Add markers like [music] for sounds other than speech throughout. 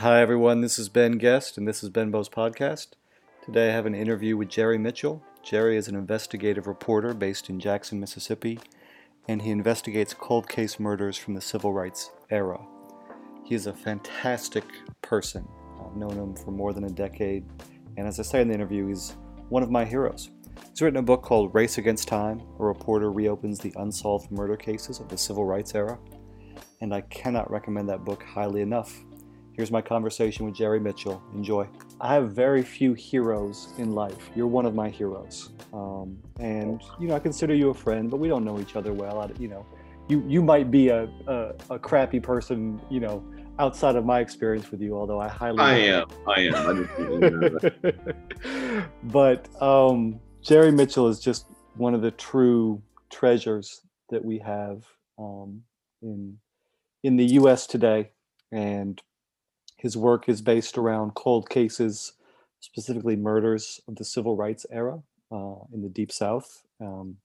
Hi, everyone. This is Ben Guest, and this is Benbow's podcast. Today I have an interview with Jerry Mitchell. Jerry is an investigative reporter based in Jackson, Mississippi, and he investigates cold case murders from the civil rights era. He is a fantastic person. I've known him for more than a decade, and as I say in the interview, he's one of my heroes. He's written a book called Race Against Time A Reporter Reopens the Unsolved Murder Cases of the Civil Rights Era, and I cannot recommend that book highly enough. Here's my conversation with Jerry Mitchell. Enjoy. I have very few heroes in life. You're one of my heroes. Um, and, you know, I consider you a friend, but we don't know each other well. I, you know, you, you might be a, a, a crappy person, you know, outside of my experience with you, although I highly. I am. I am. [laughs] But um, Jerry Mitchell is just one of the true treasures that we have um, in in the U.S. today, and his work is based around cold cases, specifically murders of the civil rights era uh, in the Deep South. Um,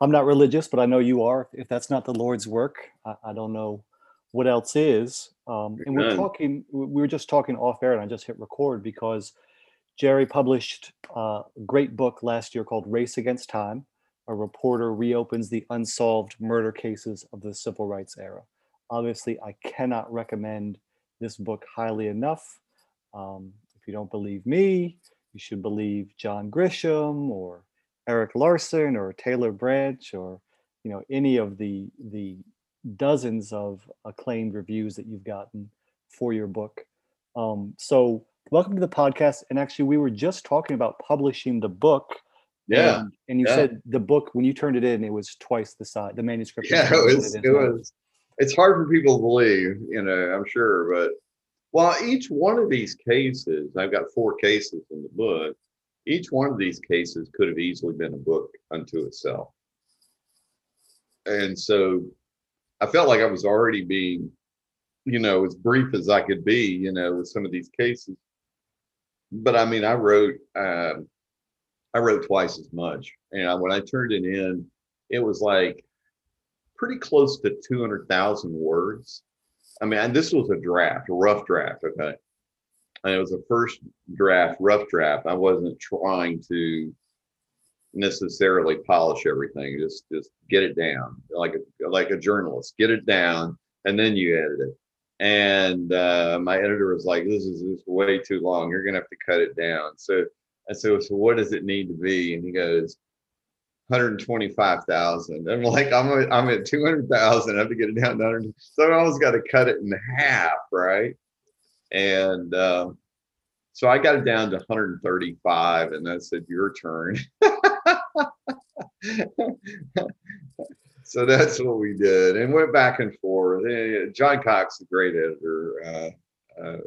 I'm not religious, but I know you are. If that's not the Lord's work, I, I don't know what else is. Um, and we're talking, we were just talking off air, and I just hit record because Jerry published a great book last year called Race Against Time. A reporter reopens the unsolved murder cases of the civil rights era. Obviously, I cannot recommend this book highly enough. Um, if you don't believe me, you should believe John Grisham or Erik Larson or Taylor Branch or you know any of the the dozens of acclaimed reviews that you've gotten for your book. Um, so welcome to the podcast. And actually, we were just talking about publishing the book. Yeah. And, and you yeah. said the book when you turned it in, it was twice the size. The manuscript. Yeah, it was. It was it's hard for people to believe, you know, I'm sure, but well, each one of these cases, I've got four cases in the book. Each one of these cases could have easily been a book unto itself. And so I felt like I was already being, you know, as brief as I could be, you know, with some of these cases. But I mean, I wrote, um, I wrote twice as much. And when I turned it in, it was like pretty close to 200,000 words. I mean, this was a draft, a rough draft. Okay. And it was a first draft, rough draft. I wasn't trying to necessarily polish everything. Just, just get it down like a, like a journalist, get it down and then you edit it. And uh, my editor was like, this is, this is way too long. You're going to have to cut it down. So I said, so what does it need to be? And he goes, 125,000. I'm like, I'm at, I'm at 200,000. I have to get it down to 100. So I always got to cut it in half, right? And um, so I got it down to 135, and I said, your turn. [laughs] so that's what we did, and went back and forth. John Cox, a great editor uh, uh,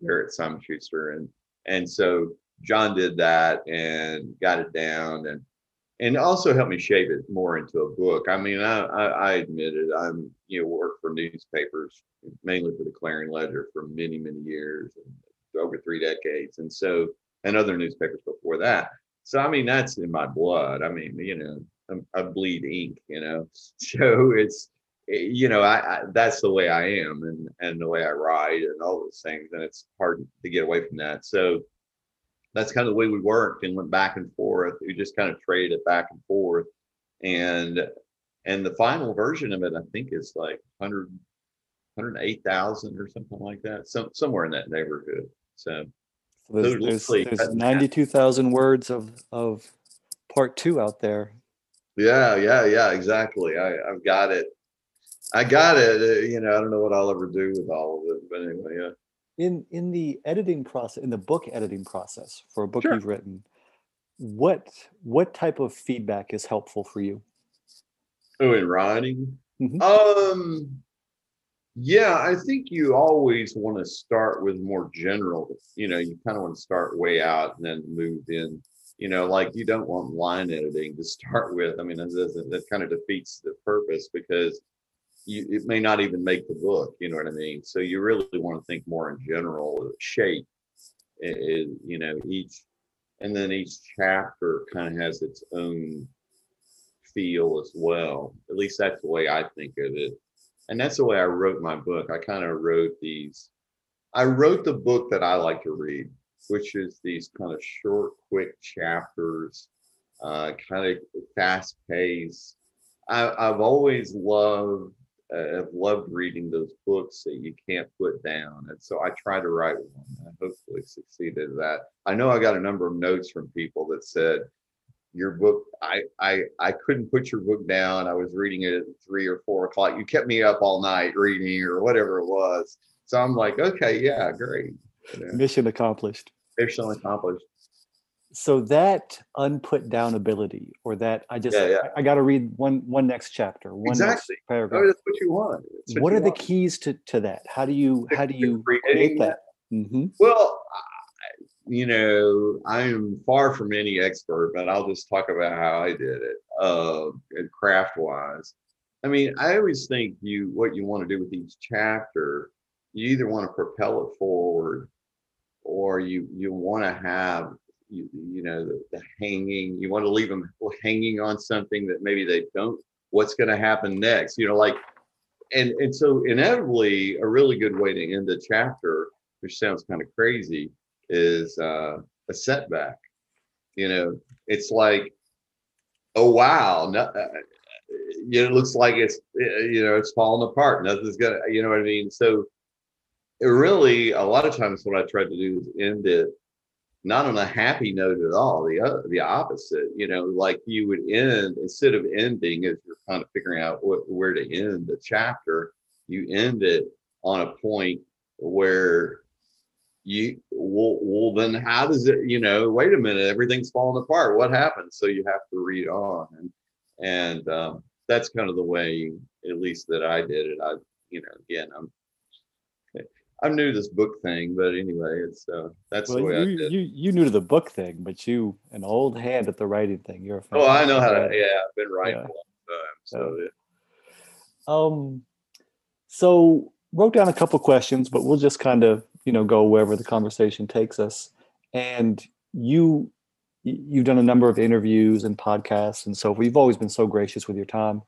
there at Simon Schuster, and and so John did that and got it down and and also helped me shape it more into a book. I mean, I, I, I admit it. I'm, you know, worked for newspapers, mainly for the Clarion Ledger for many, many years, over three decades. And so, and other newspapers before that. So, I mean, that's in my blood. I mean, you know, I'm, i bleed ink, you know, [laughs] so it's, you know, I, I, that's the way I am and, and the way I write and all those things. And it's hard to get away from that. So, that's kind of the way we worked and went back and forth. We just kind of traded it back and forth. And and the final version of it, I think, is like 100, 108,000 or something like that. Some somewhere in that neighborhood. So, so there's, there's, there's 92,000 words of of part two out there. Yeah, yeah, yeah, exactly. I, I've got it. I got it. Uh, you know, I don't know what I'll ever do with all of it, but anyway, yeah in in the editing process in the book editing process for a book sure. you've written what what type of feedback is helpful for you oh in writing mm-hmm. um yeah i think you always want to start with more general you know you kind of want to start way out and then move in you know like you don't want line editing to [laughs] start with i mean that, that kind of defeats the purpose because you, it may not even make the book. You know what I mean? So you really want to think more in general. Shape is, you know, each, and then each chapter kind of has its own feel as well. At least that's the way I think of it. And that's the way I wrote my book. I kind of wrote these. I wrote the book that I like to read, which is these kind of short, quick chapters, uh, kind of fast pace. I, I've always loved uh, have loved reading those books that you can't put down. And so I try to write one. I hopefully succeeded at that. I know I got a number of notes from people that said, your book, I, I, I couldn't put your book down. I was reading it at three or four o'clock. You kept me up all night reading or whatever it was. So I'm like, okay, yeah, great. You know, mission accomplished. Mission accomplished so that unput down ability or that i just yeah, yeah. i, I got to read one one next chapter one exactly. paragraph. Oh, that's what you want. What, what you are want. the keys to to that? How do you how do you create that? mm-hmm. well you know i'm far from any expert but i'll just talk about how i did it uh craft wise i mean i always think you what you want to do with each chapter you either want to propel it forward or you you want to have you, you know the, the hanging you want to leave them hanging on something that maybe they don't what's going to happen next you know like and and so inevitably a really good way to end a chapter which sounds kind of crazy is uh, a setback. You know it's like oh wow no, uh, you know, it looks like it's you know it's falling apart nothing's gonna you know what i mean? So it really a lot of times what i try to do is end it not on a happy note at all. The uh, the opposite, you know, like you would end instead of ending as you're kind of figuring out what, where to end the chapter, you end it on a point where you well, well then how does it you know wait a minute everything's falling apart what happened so you have to read on and and um, that's kind of the way at least that i did it i you know again i'm I'm new to this book thing, but anyway, it's uh, that's well, the way you, I did. You you new to the book thing, but you an old hand at the writing thing. You're a oh, I know how to. Yeah, I've been writing yeah. for a long time. So yeah. Um, so wrote down a couple questions, but we'll just kind of you know go wherever the conversation takes us. And you you've done a number of interviews and podcasts, and so we've always been so gracious with your time.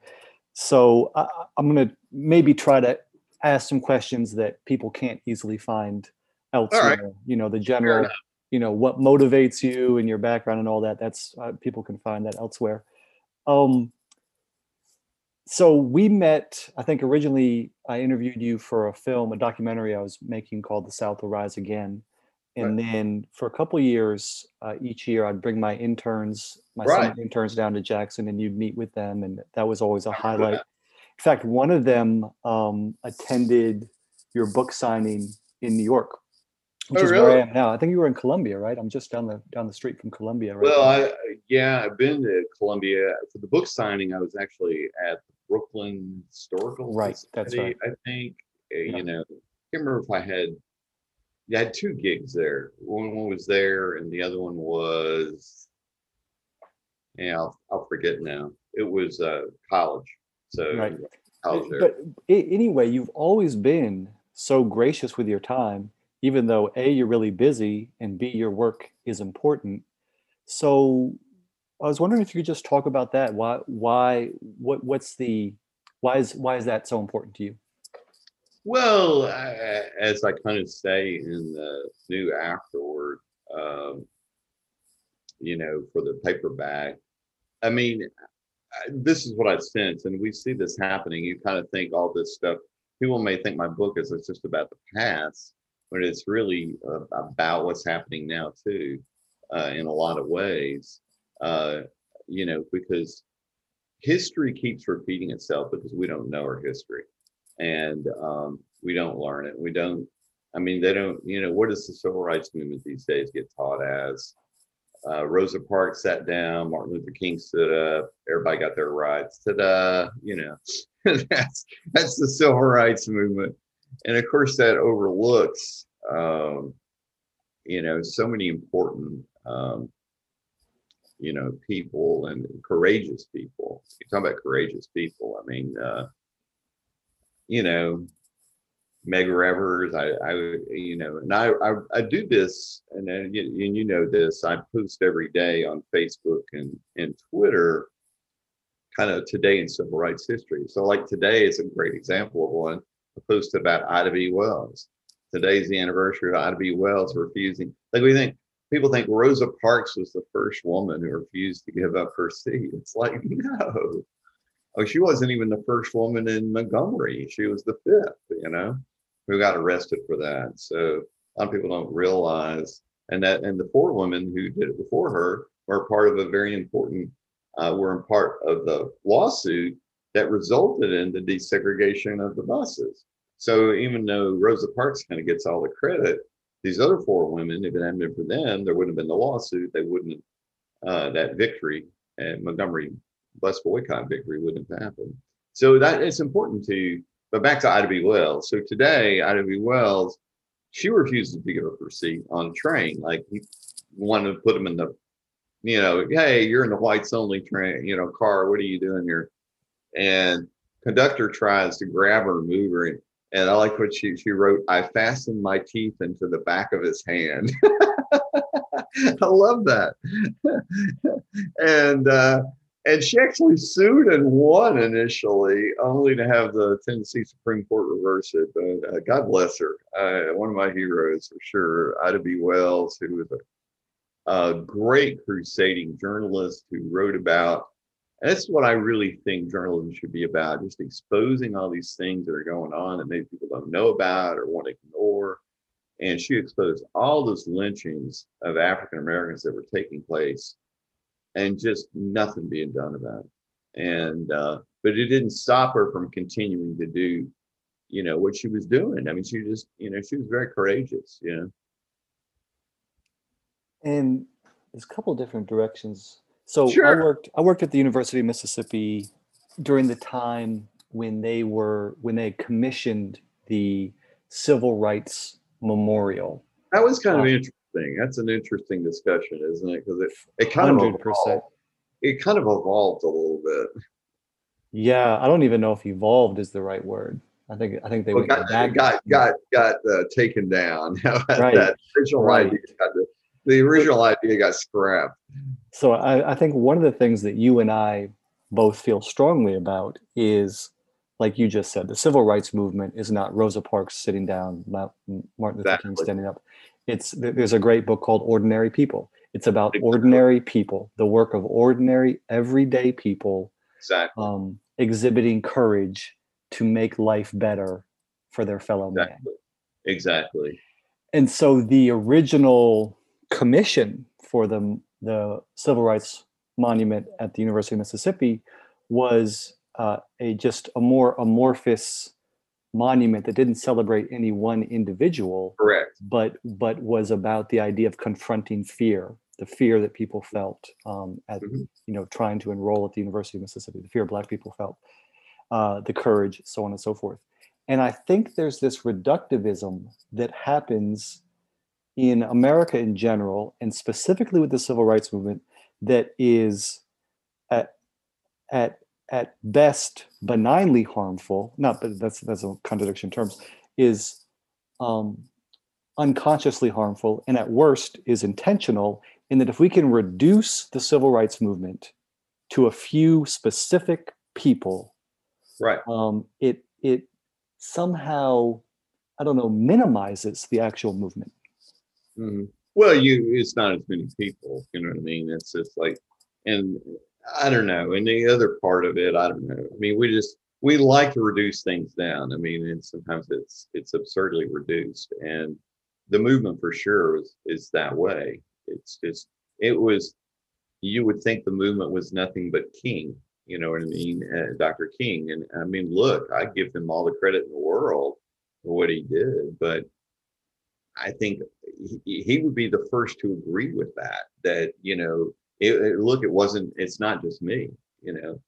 So I, I'm going to maybe try to ask some questions that people can't easily find elsewhere. Right. You know, the general, you know, what motivates you and your background and all that. That's uh, people can find that elsewhere. Um, so we met. I think originally I interviewed you for a film, a documentary I was making called "The South Will Rise Again," and right. then for a couple years, uh, each year I'd bring my interns, my right. interns down to Jackson, and you'd meet with them, and that was always a highlight in fact, one of them um, attended your book signing in New York, which oh, is really? where I am now. I think you were in Columbia, right? I'm just down the down the street from Columbia. Right well, I yeah, I've been to Columbia for the book signing. I was actually at the Brooklyn Historical right. Society, that's right. I think uh, yeah. you know. I can't remember if I had. Yeah, I had two gigs there. One, one was there, and the other one was. Yeah, I'll, I'll forget now. It was uh, college so, right. but anyway, you've always been so gracious with your time, even though A, you're really busy, and B, your work is important. So, I was wondering if you could just talk about that. Why, why, what, what's the, why is, why is that so important to you? Well, as I kind of say in the new afterward, um, you know, for the paperback, I mean, this is what I sense, and we see this happening. You kind of think all this stuff. People may think my book is just about the past, but it's really uh, about what's happening now too, uh, in a lot of ways. Uh, you know, because history keeps repeating itself because we don't know our history, and um, we don't learn it. We don't. I mean, they don't. You know, what does the civil rights movement these days get taught as? Uh, Rosa Parks sat down, Martin Luther King stood up, everybody got their rights. Ta-da! You know, [laughs] that's that's the civil rights movement, and of course that overlooks, um, you know, so many important, um, you know, people and courageous people. You talk about courageous people. I mean, uh, you know, Medgar Evers. I, I, you know, and I, I, I do this, and and you know this. I post every day on Facebook and and Twitter, kind of today in civil rights history. So, like today is a great example of one. I posted about Ida B. Wells, today's the anniversary of Ida B. Wells refusing. Like we think people think Rosa Parks was the first woman who refused to give up her seat. It's like [laughs] no, oh, she wasn't even the first woman in Montgomery. She was the fifth. You know, who got arrested for that. So a lot of people don't realize, and that and the four women who did it before her were part of a very important. Uh, were part of the lawsuit that resulted in the desegregation of the buses. So even though Rosa Parks kind of gets all the credit, these other four women, if it hadn't been for them, there wouldn't have been the lawsuit. They wouldn't uh, that victory at Montgomery bus boycott victory wouldn't have happened. So that it's important to. But back to Ida B. Wells. So today, Ida B. Wells, she refuses to give up her seat on train. Like he wanted to put him in the, you know, hey, you're in the whites only train, you know, car. What are you doing here? And conductor tries to grab her move her. And and I like what she she wrote. I fastened my teeth into the back of his hand. [laughs] I love that. [laughs] and uh, and she actually sued and won initially, only to have the Tennessee Supreme Court reverse it. But uh, God bless her. Uh, one of my heroes for sure. Ida B. Wells, who was a, a great crusading journalist who wrote about that's what I really think journalism should be about, just exposing all these things that are going on that maybe people don't know about or want to ignore. And she exposed all those lynchings of African Americans that were taking place and just nothing being done about it. And, uh, but it didn't stop her from continuing to do, you know, what she was doing. I mean, she just, you know, she was very courageous, you know. And there's a couple different directions so Sure. I worked I worked at the University of Mississippi during the time when they were when they commissioned the Civil Rights Memorial. That was kind of Uh, interesting. That's an interesting discussion, isn't it? Because it, it kind of Hundred percent. evolved. It kind of evolved a little bit. Yeah, I don't even know if evolved is the right word. I think I think they Well, went got got got got uh, taken down. [laughs] Right, that original right. idea got the, the original idea got scrapped. So I, I think one of the things that you and I both feel strongly about is, like you just said, the civil rights movement is not Rosa Parks sitting down, Martin Luther King standing up. It's there's a great book called Ordinary People. It's about ordinary people, the work of ordinary, everyday people Exactly. um, exhibiting courage to make life better for their fellow man. Exactly. Exactly. And so the original commission for the, the Civil Rights Monument at the University of Mississippi was uh, a just a more amorphous monument that didn't celebrate any one individual, Correct. but but was about the idea of confronting fear, the fear that people felt um, at Mhm. you know trying to enroll at the University of Mississippi, the fear Black people felt, uh, the courage, so on and so forth. And I think there's this reductivism that happens in America in general, and specifically with the civil rights movement, that is at at at best benignly harmful. Not, but that's that's a contradiction in terms. Is um, unconsciously harmful, and at worst is intentional. In that, if we can reduce the civil rights movement to a few specific people Right. um, it it somehow I don't know minimizes the actual movement. Mhm. Well, you it's not as many people. You know what I mean? It's just like, and I don't know. And the other part of it, I don't know. I mean, we just we like to reduce things down. I mean, and sometimes it's it's absurdly reduced. And the movement for sure is is that way. It's just it was. You would think the movement was nothing but King. You know what I mean, uh, Dr. King. And I mean, look, I give him all the credit in the world for what he did, but I think he, he would be the first to agree with that. That you know, it, it- look, it wasn't. It's not just me. You know,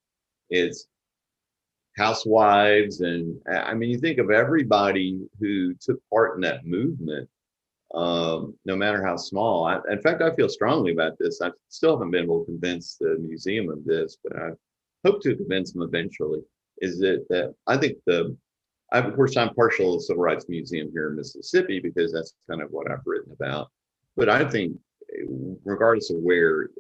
it's housewives, and I mean, you think of everybody who took part in that movement. Um, no matter how small. I, in fact, I feel strongly about this. I still haven't been able to convince the museum of this, but I hope to convince them eventually. Is that, that I think the I, of course, I'm partial to the Civil Rights Museum here in Mississippi because that's kind of what I've written about. But I think, regardless of where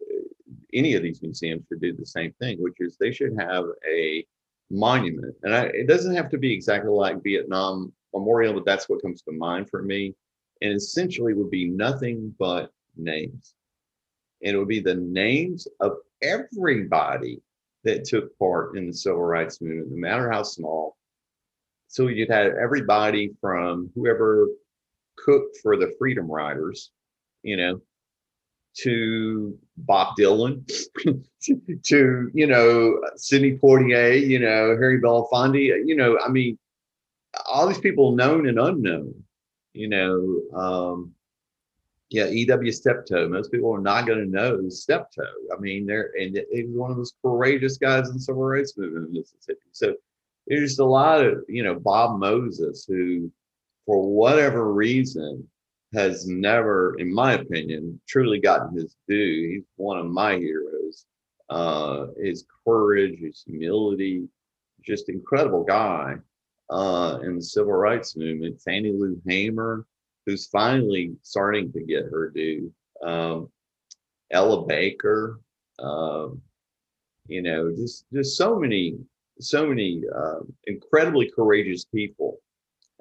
any of these museums should do the same thing, which is they should have a monument, and I, it doesn't have to be exactly like Vietnam memorial, but that's what comes to mind for me. And essentially would be nothing but names. And it would be the names of everybody that took part in the civil rights movement, no matter how small. So you'd have everybody from whoever cooked for the Freedom Riders, you know, to Bob Dylan, [laughs] to, you know, Sidney Poitier, you know, Harry Belafonte, you know, I mean, all these people known and unknown, you know, um, yeah, E.W. Steptoe. Most people are not going to know Steptoe. I mean, they're and he was one of those courageous guys in the civil rights movement in Mississippi. So there's a lot of you know Bob Moses who, for whatever reason, has never, in my opinion, truly gotten his due. He's one of my heroes. Uh, his courage, his humility, just incredible guy uh, in the civil rights movement. Fannie Lou Hamer who's finally starting to get her due. Um, Ella Baker, um, you know, just just so many, so many uh, incredibly courageous people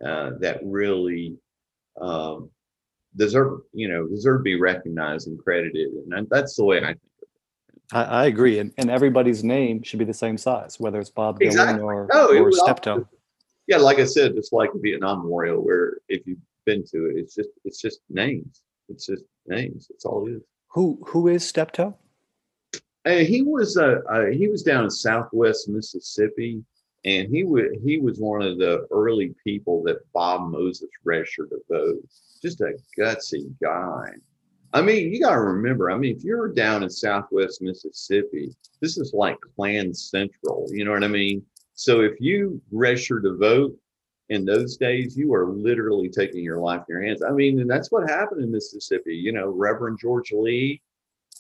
uh, that really um, deserve, you know, deserve to be recognized and credited, and that's the way I think. Of it I, I agree, and, and everybody's name should be the same size, whether it's Bob Dylan or, no, or Steptoe. Yeah, like I said, it's like the Vietnam Memorial, where if you've been to it. It's just it's just names. It's just names. That's all it is. Who who is Steptoe? Uh, he was uh, uh, he was down in Southwest Mississippi, and he was he was one of the early people that Bob Moses registered to vote. Just a gutsy guy. I mean, you got to remember. I mean, if you're down in Southwest Mississippi, this is like Klan Central. You know what I mean? So if you register to vote, in those days, you are literally taking your life in your hands. I mean, and that's what happened in Mississippi. You know, Reverend George Lee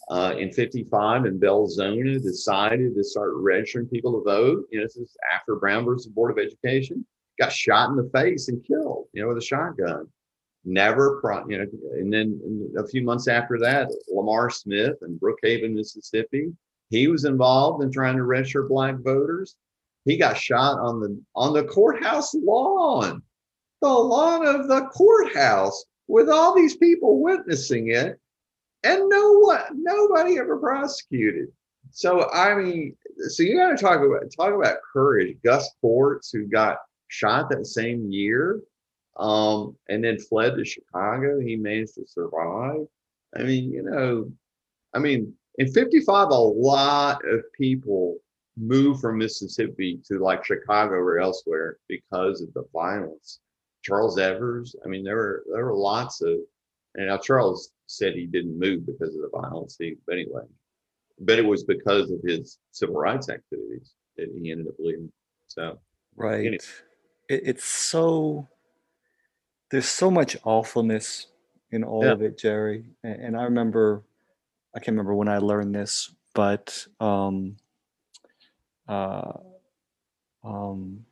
uh, in 55 in Belzoni decided to start registering people to vote. You know, this is after Brown versus Board of Education, got shot in the face and killed, you know, with a shotgun. Never, pro- you know, and then a few months after that, Lamar Smith in Brookhaven, Mississippi, he was involved in trying to register black voters he got shot on the on the courthouse lawn, the lawn of the courthouse, with all these people witnessing it, and no one, nobody ever prosecuted. So I mean, so you got to talk about talk about courage. Gus Courts, who got shot that same year, um, and then fled to Chicago. He managed to survive. I mean, you know, I mean, in 55, a lot of people moved from Mississippi to like Chicago or elsewhere because of the violence. Charles Evers, I mean, there were there were lots of, and now Charles said he didn't move because of the violence. He, but anyway, but it was because of his civil rights activities that he ended up leaving. So right, anyway. it, it's so there's so much awfulness in all yeah. of it, Jerry. And, and I remember, I can't remember when I learned this, but um, uh, um,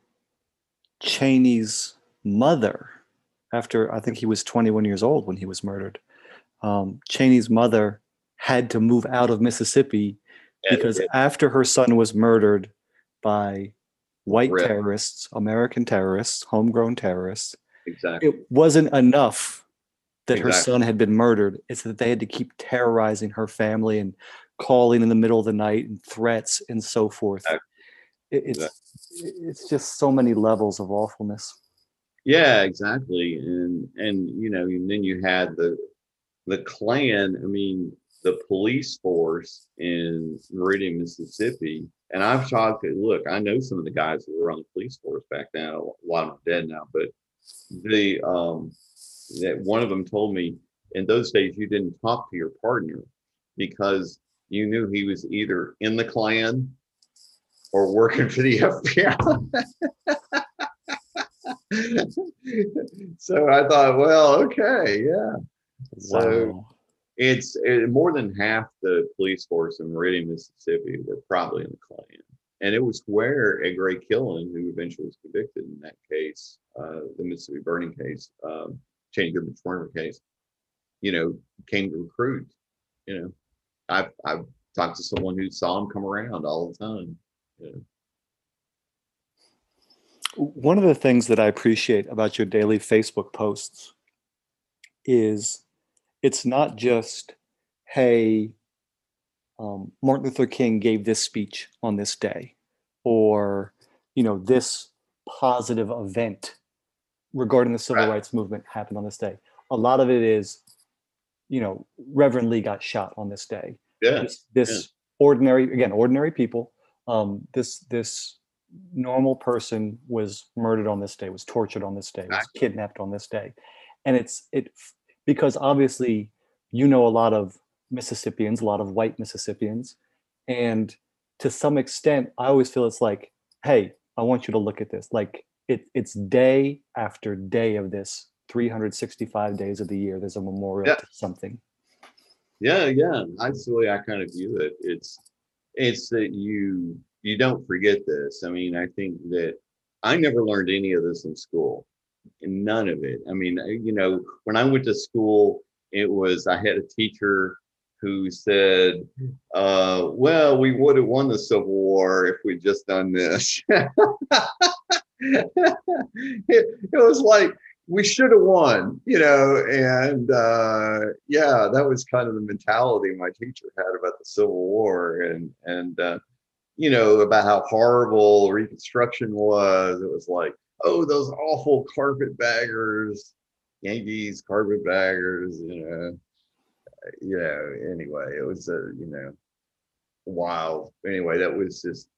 Cheney's mother, after I think he was 21 years old when he was murdered, um, Cheney's mother had to move out of Mississippi because after her son was murdered by white Rip. terrorists, American terrorists, homegrown terrorists, exactly. it wasn't enough that exactly. her son had been murdered. It's that they had to keep terrorizing her family and calling in the middle of the night and threats and so forth. Exactly it's yeah. it's just so many levels of awfulness yeah exactly and and you know and then you had the the klan i mean the police force in meridian mississippi and i've talked to look i know some of the guys that were on the police force back then a lot of them are dead now but the um that one of them told me in those days you didn't talk to your partner because you knew he was either in the klan or working for the [laughs] FBI. [laughs] [laughs] so I thought, well, okay, yeah. So wow. it's it, more than half the police force in Meridian, Mississippi were probably in the Klan. And it was where Edgar Ray Killen, who eventually was convicted in that case, uh, the Mississippi burning case, um, Cheney Goodman Schwerner case, you know, came to recruit. You know, I've, I've talked to someone who saw him come around all the time. One of the things that I appreciate about your daily Facebook posts is it's not just, hey, um, Martin Luther King gave this speech on this day, or you know this positive event regarding the civil Right. rights movement happened on this day. A lot of it is, you know, Reverend Lee got shot on this day. Yeah. This, this ordinary, again, ordinary people. Um, this this normal person was murdered on this day, was tortured on this day, was Exactly. kidnapped on this day, and it's it because obviously you know a lot of Mississippians, a lot of white Mississippians, and to some extent, I always feel it's like, hey, I want you to look at this. Like it, it's day after day of this, 365 days of the year. There's a memorial Yeah. to something. Yeah, yeah. That's the way I kind of view it. It's it's that you you don't forget this. I mean, I think that I never learned any of this in school. None of it. I mean, you know, when I went to school, it was I had a teacher who said, uh, well, we would have won the Civil War if we'd just done this. [laughs] it, it was like we should have won, you know, and uh, yeah, that was kind of the mentality my teacher had about the Civil War, and and uh, you know about how horrible Reconstruction was. It was like, oh, those awful carpetbaggers, Yankees, carpetbaggers, you know, you know. Anyway, it was a you know, wow. Anyway, that was just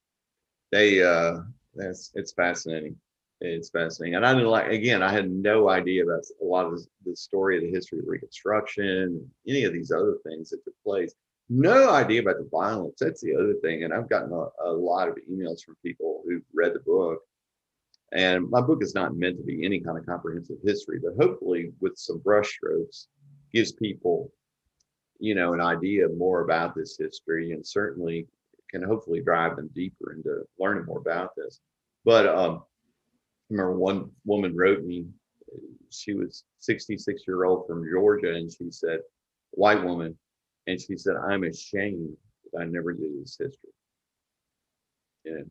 they. uh That's it's fascinating it's fascinating. And I didn't like again, I had no idea about a lot of the story of the history of Reconstruction, any of these other things that took place. No idea about the violence. That's the other thing. And I've gotten a, a lot of emails from people who've read the book. And my book is not meant to be any kind of comprehensive history, but hopefully with some brushstrokes gives people, you know, an idea more about this history and certainly can hopefully drive them deeper into learning more about this. But um I remember one woman wrote me, she was 66 year old from Georgia, and she said, white woman, and she said, I'm ashamed that I never did this history. Yeah.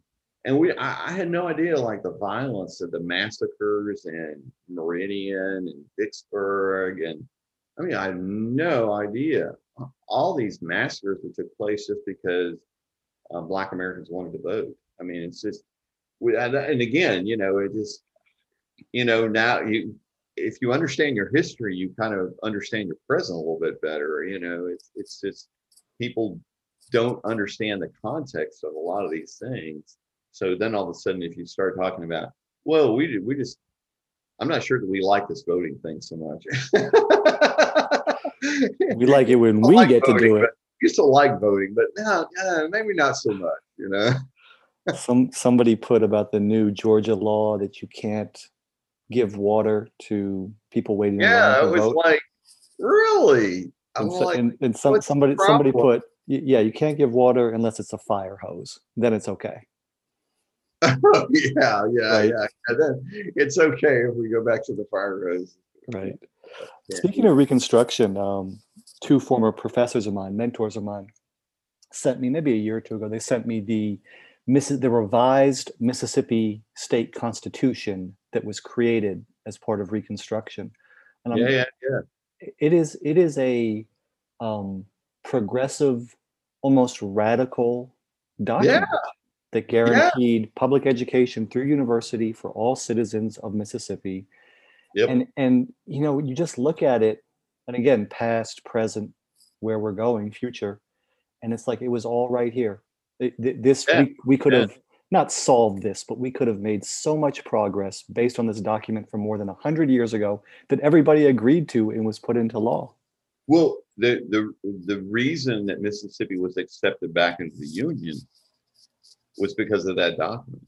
And we I, I had no idea like the violence of the massacres and Meridian and Vicksburg and I mean I had no idea all these massacres that took place just because uh, black Americans wanted to vote. I mean it's just we, and, and again, you know, it just, you know, now you, if you understand your history, you kind of understand your present a little bit better. You know, it's it's just people don't understand the context of a lot of these things. So then all of a sudden, if you start talking about, well, we did, we just, I'm not sure that we like this voting thing so much. [laughs] We like it when we like get to do it. used to like voting, but now, uh, maybe not so much. You know. [laughs] Some somebody put about the new Georgia law that you can't give water to people waiting in Yeah, it was vote. like, really? I'm and, so- like, and, and some somebody somebody put yeah you can't give water unless it's a fire hose then it's okay [laughs] yeah, yeah, Right. yeah. And then it's okay if we go back to the fire hose. right Yeah. speaking of reconstruction um, two former professors of mine mentors of mine sent me maybe a year or two ago they sent me the the revised mississippi state constitution that was created as part of reconstruction and I'm, Yeah, yeah, yeah. it is it is a um, progressive, almost radical document that guaranteed public education through university for all citizens of Mississippi. Yep. And and you know you just look at it, and again, past, present, where we're going, future, and it's like it was all right here. It- this Yeah, we, we could yeah. have not solved this, but we could have made so much progress based on this document from more than 100 years ago that everybody agreed to and was put into law. Well, the the the reason that Mississippi was accepted back into the Union was because of that document.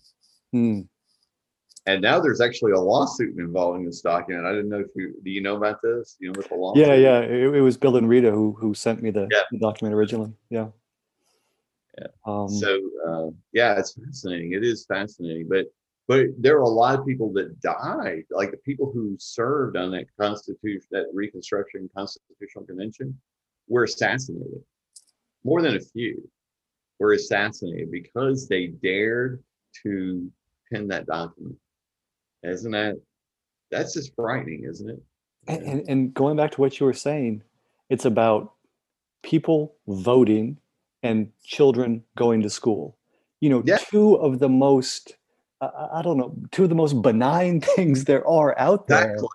Hmm. And now there's actually a lawsuit involving this document. I didn't know if you do you know about this? You know what the lawsuit? Yeah, yeah. It, it was Bill and Rita who who sent me the, Yeah. the document originally. Yeah. Yeah. Um, So uh, yeah, it's fascinating. It is fascinating, but but there are a lot of people that died, like the people who served on that constitution, that Reconstruction Constitutional Convention, were assassinated. More than a few were assassinated because they dared to pen that document. Isn't that that's just frightening, isn't it? And, and, and going back to what you were saying, it's about people voting and children going to school. You know, Yeah. two of the most, I- I, don't know, two of the most benign [laughs] things there are out there. Exactly.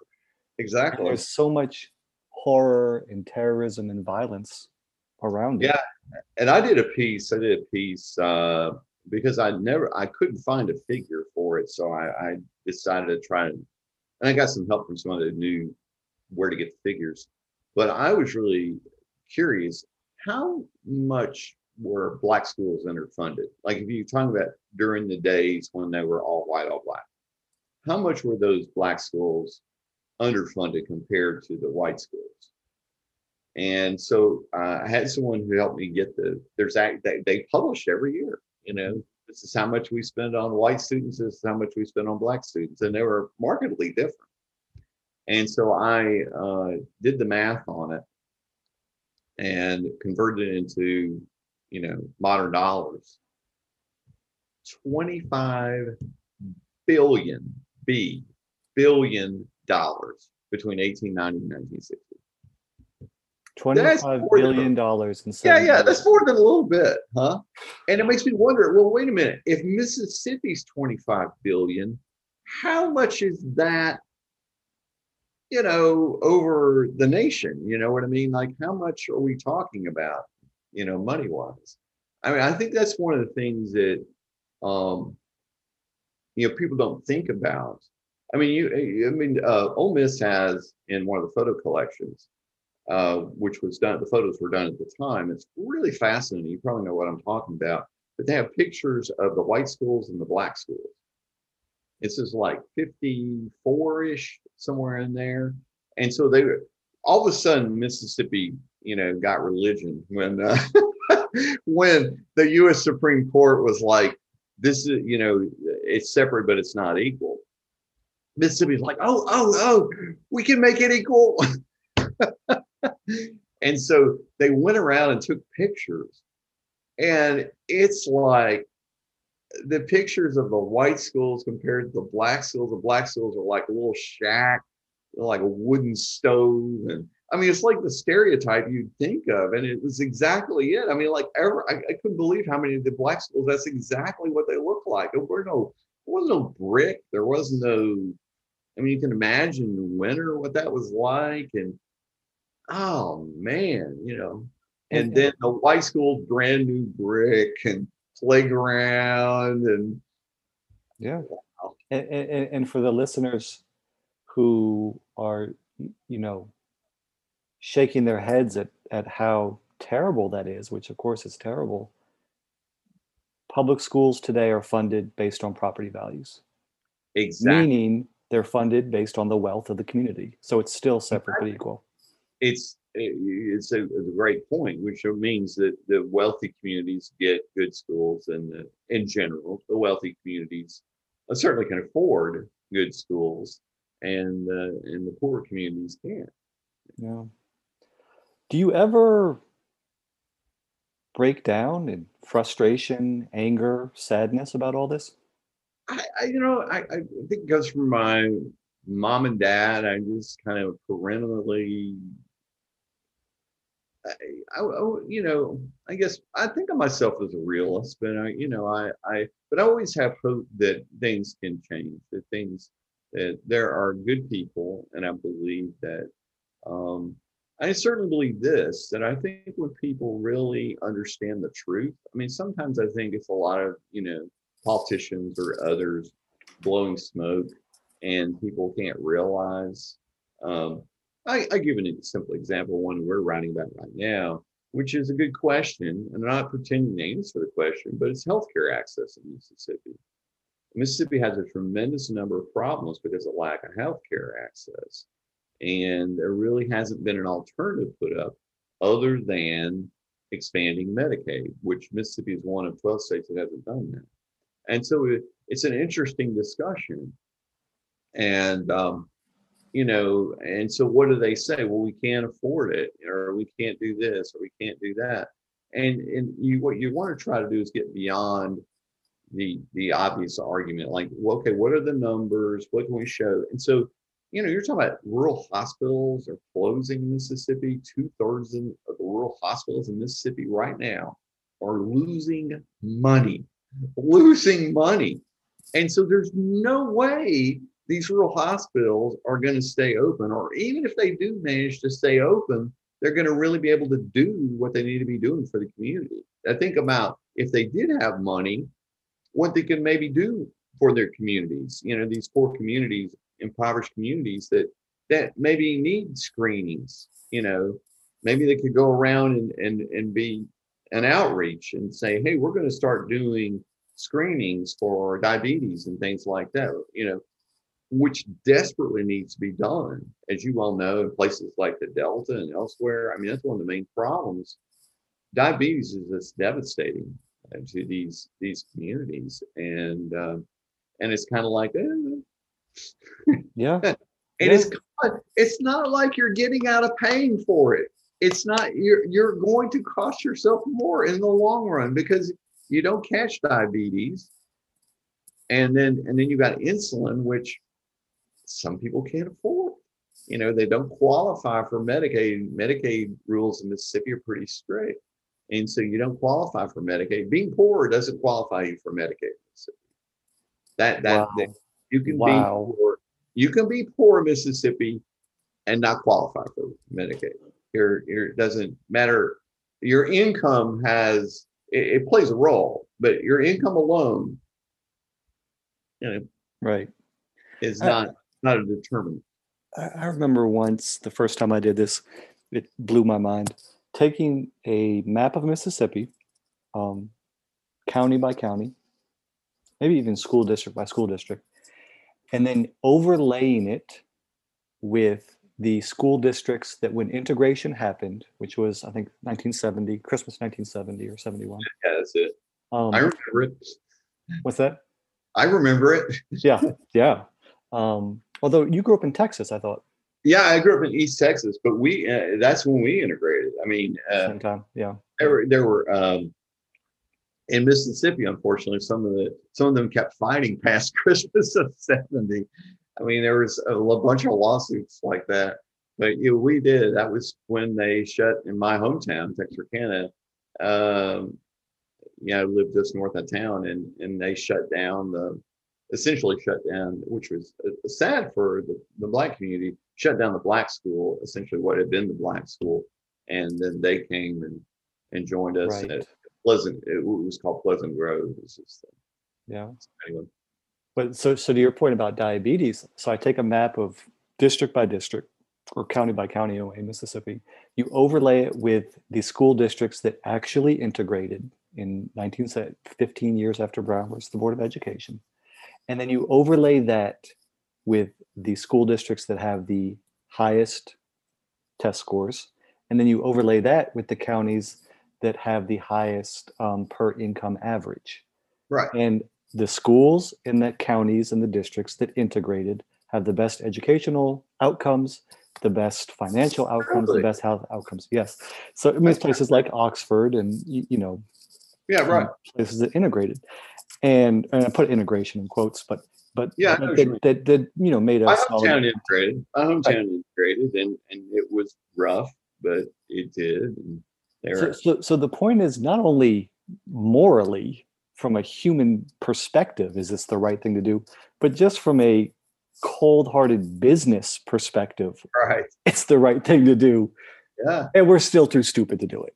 Exactly. there's so much horror and terrorism and violence around it. Yeah. And I did a piece. I did a piece uh, because I never, I couldn't find a figure for it, so I, I decided to try and, and I got some help from someone that knew where to get the figures. But I was really curious, how much were black schools underfunded? Like if you're talking about during the days when they were all white, all black, how much were those black schools underfunded compared to the white schools? And so uh, I had someone who helped me get the, there's act, they, they publish every year, you know, this is how much we spend on white students, this is how much we spend on black students. And they were markedly different. And so I uh, did the math on it and converted it into, you know, modern dollars. 25 billion, B, billion dollars between 1890 and 1960. Twenty-five than- dollars in Yeah, yeah, that's more than a little bit, huh? And it makes me wonder, well, wait a minute. If Mississippi's 25 billion, how much is that, you know, over the nation? You know what I mean? Like, how much are we talking about, you know, money wise? I mean, I think that's one of the things that, um, you know, people don't think about. I mean, you, I mean, uh, Ole Miss has in one of the photo collections, uh, which was done, the photos were done at the time. It's really fascinating. You probably know what I'm talking about, but they have pictures of the white schools and the black schools. This is like 54 ish, somewhere in there. And so they all of a sudden, Mississippi, you know, got religion when, uh, [laughs] when the US Supreme Court was like, this is, you know, it's separate, but it's not equal. Mississippi's like, oh, oh, oh, we can make it equal. [laughs] and so they went around and took pictures. And it's like the pictures of the white schools compared to the black schools. The black schools are like a little shack, like a wooden stove. And I mean, it's like the stereotype you'd think of. And it was exactly it. I mean, like ever, I, I couldn't believe how many of the black schools, that's exactly what they look like. There were no, there was no brick. There was no, I mean, you can imagine the winter, what that was like. And oh man, you know. And And- then the white school, brand new brick and playground and Yeah. And, and, and for the listeners who are, you know, shaking their heads at, at how terrible that is, which of course is terrible, public schools today are funded based on property values, exactly. meaning they're funded based on the wealth of the community. So it's still separate but equal. It's it- it's a, a great point, which means that the wealthy communities get good schools, and the, in general, the wealthy communities uh, certainly can afford good schools, and uh, and the poor communities can't. Yeah. Do you ever break down in frustration, anger, sadness about all this? I, I you know, I, I think it goes from my mom and dad. I just kind of parentally, I, I, I- you know, I guess I think of myself as a realist, but I, you know, I, I, but I always have hope that things can change. That things that there are good people, and I believe that. Um, I certainly believe this that I think when people really understand the truth, I mean, sometimes I think it's a lot of, you know, politicians or others blowing smoke and people can't realize. Um, I, I give an simple example, one we're writing about right now, which is a good question. And I'm not pretending to answer the question, but it's healthcare access in Mississippi. Mississippi has a tremendous number of problems because of lack of healthcare access. And there really hasn't been an alternative put up other than expanding Medicaid, which Mississippi is one of 12 states that hasn't done that. And so it, it's an interesting discussion. And, um, you know, and so what do they say? Well, we can't afford it, or we can't do this, or we can't do that. And and you what you want to try to do is get beyond the the obvious argument, like, well, okay, what are the numbers? What can we show? And so, you know, you're talking about rural hospitals are closing in Mississippi. Two thirds of the rural hospitals in Mississippi right now are losing money, losing money. And so there's no way these rural hospitals are going to stay open, or even if they do manage to stay open, they're going to really be able to do what they need to be doing for the community. I think about if they did have money, what they could maybe do for their communities. You know, these poor communities, impoverished communities that that maybe need screenings. You know, maybe they could go around and and and be an outreach and say, hey, we're going to start doing screenings for diabetes and things like that. You know, which desperately needs to be done, as you all know, in places like the Delta and elsewhere. I mean, that's one of the main problems. Diabetes is just devastating uh, to these these communities, and uh, and it's kind of like, eh. yeah, [laughs] and yeah. it's it's not like you're getting out of paying for it. It's not you're you're going to cost yourself more in the long run because you don't catch diabetes, and then and then you got insulin, which some people can't afford. You know, they don't qualify for Medicaid. Medicaid rules in Mississippi are pretty strict. And so you don't qualify for Medicaid. Being poor doesn't qualify you for Medicaid. That that, wow. that you can wow. be poor. You can be poor in Mississippi and not qualify for Medicaid. Your your it doesn't matter. Your income has it, it plays a role, but your income alone, you know, right, is uh, not not a determinant. I remember once the first time I did this, it blew my mind. Taking a map of Mississippi, um, county by county, maybe even school district by school district, and then overlaying it with the school districts that when integration happened, which was I think 1970, Christmas 1970 or 71. Yeah, that's it. Um, I remember it. What's that? I remember it. yeah, [laughs] yeah. Um, although you grew up in Texas, I thought. Yeah, I grew up in East Texas, but we uh, that's when we integrated. I mean, uh, same time, yeah. There were there were um, in Mississippi, unfortunately, some of the some of them kept fighting [laughs] past Christmas of '70. I mean, there was a, a bunch of lawsuits like that. But you know, we did. That was when they shut in my hometown, Texarkana. Um, yeah, I lived just north of town, and and they shut down the essentially shut down, which was uh, sad for the, the black community, shut down the black school, essentially what had been the black school. And then they came and, and joined us right. at Pleasant, it was called Pleasant Grove. Just, yeah. Anyway. But so, so to your point about diabetes, so I take a map of district by district or county by county in Mississippi, you overlay it with the school districts that actually integrated in 1915 years after Brown versus the Board of Education and then you overlay that with the school districts that have the highest test scores. And then you overlay that with the counties that have the highest um, per income average. Right. And the schools in the counties and the districts that integrated have the best educational outcomes, the best financial outcomes, the best health outcomes. Yes. So it means places like Oxford and, you, you know, yeah, right. Places that integrated and, and I put integration in quotes, but but yeah, that, that, that, you know made us. My hometown integrated. My hometown right. integrated, and and it was rough, but it did. And so, so, so the point is not only morally from a human perspective is this the right thing to do, but just from a cold-hearted business perspective, right? It's the right thing to do. Yeah, and we're still too stupid to do it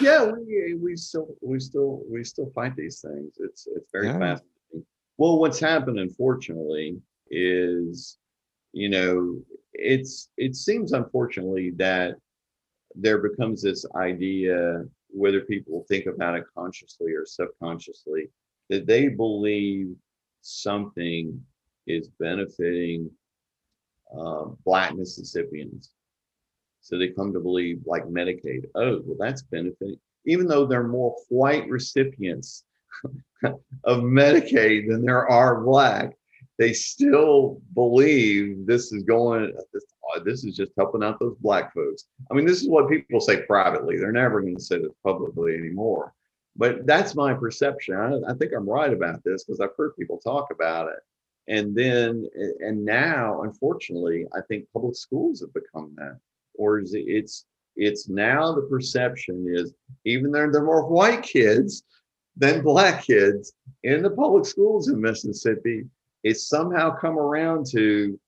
yeah, [laughs] we we still we still we still fight these things. It's it's very yeah. fascinating. Well, what's happened, unfortunately, is you know it's it seems unfortunately that there becomes this idea whether people think about it consciously or subconsciously that they believe something is benefiting uh, black mississippians so they come to believe like Medicaid, oh, well, that's benefiting, even though there are more white recipients [laughs] of Medicaid than there are black, they still believe this is going, this, is just helping out those black folks. I mean, this is what people say privately. They're never going to say this publicly anymore. but that's my perception. I, I think I'm right about this because I've heard people talk about it. And then, and now, unfortunately, I think public schools have become that, or is it, it's it's now the perception is even though there are more white kids than black kids in the public schools in Mississippi, it's somehow come around to,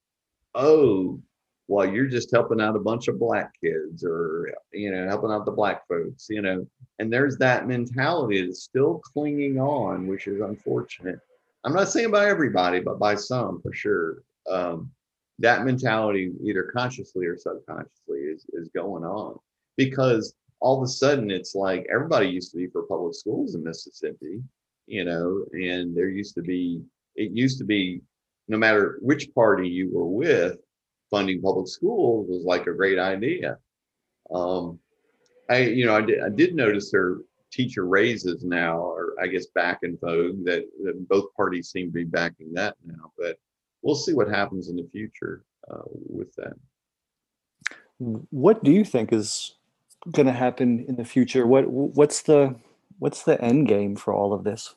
oh, well, you're just helping out a bunch of black kids or, you know, helping out the black folks, you know, and there's that mentality that's still clinging on, which is unfortunate. I'm not saying by everybody, but by some for sure. Um, that mentality, either consciously or subconsciously, is, is going on because all of a sudden it's like everybody used to be for public schools in Mississippi, you know, and there used to be, it used to be no matter which party you were with, funding public schools was like a great idea. Um, I, you know, I did, I did notice their teacher raises now, or I guess back in vogue that, that both parties seem to be backing that now, but we'll see what happens in the future uh, with that. What do you think is going to happen in the future? What what's the what's the end game for all of this?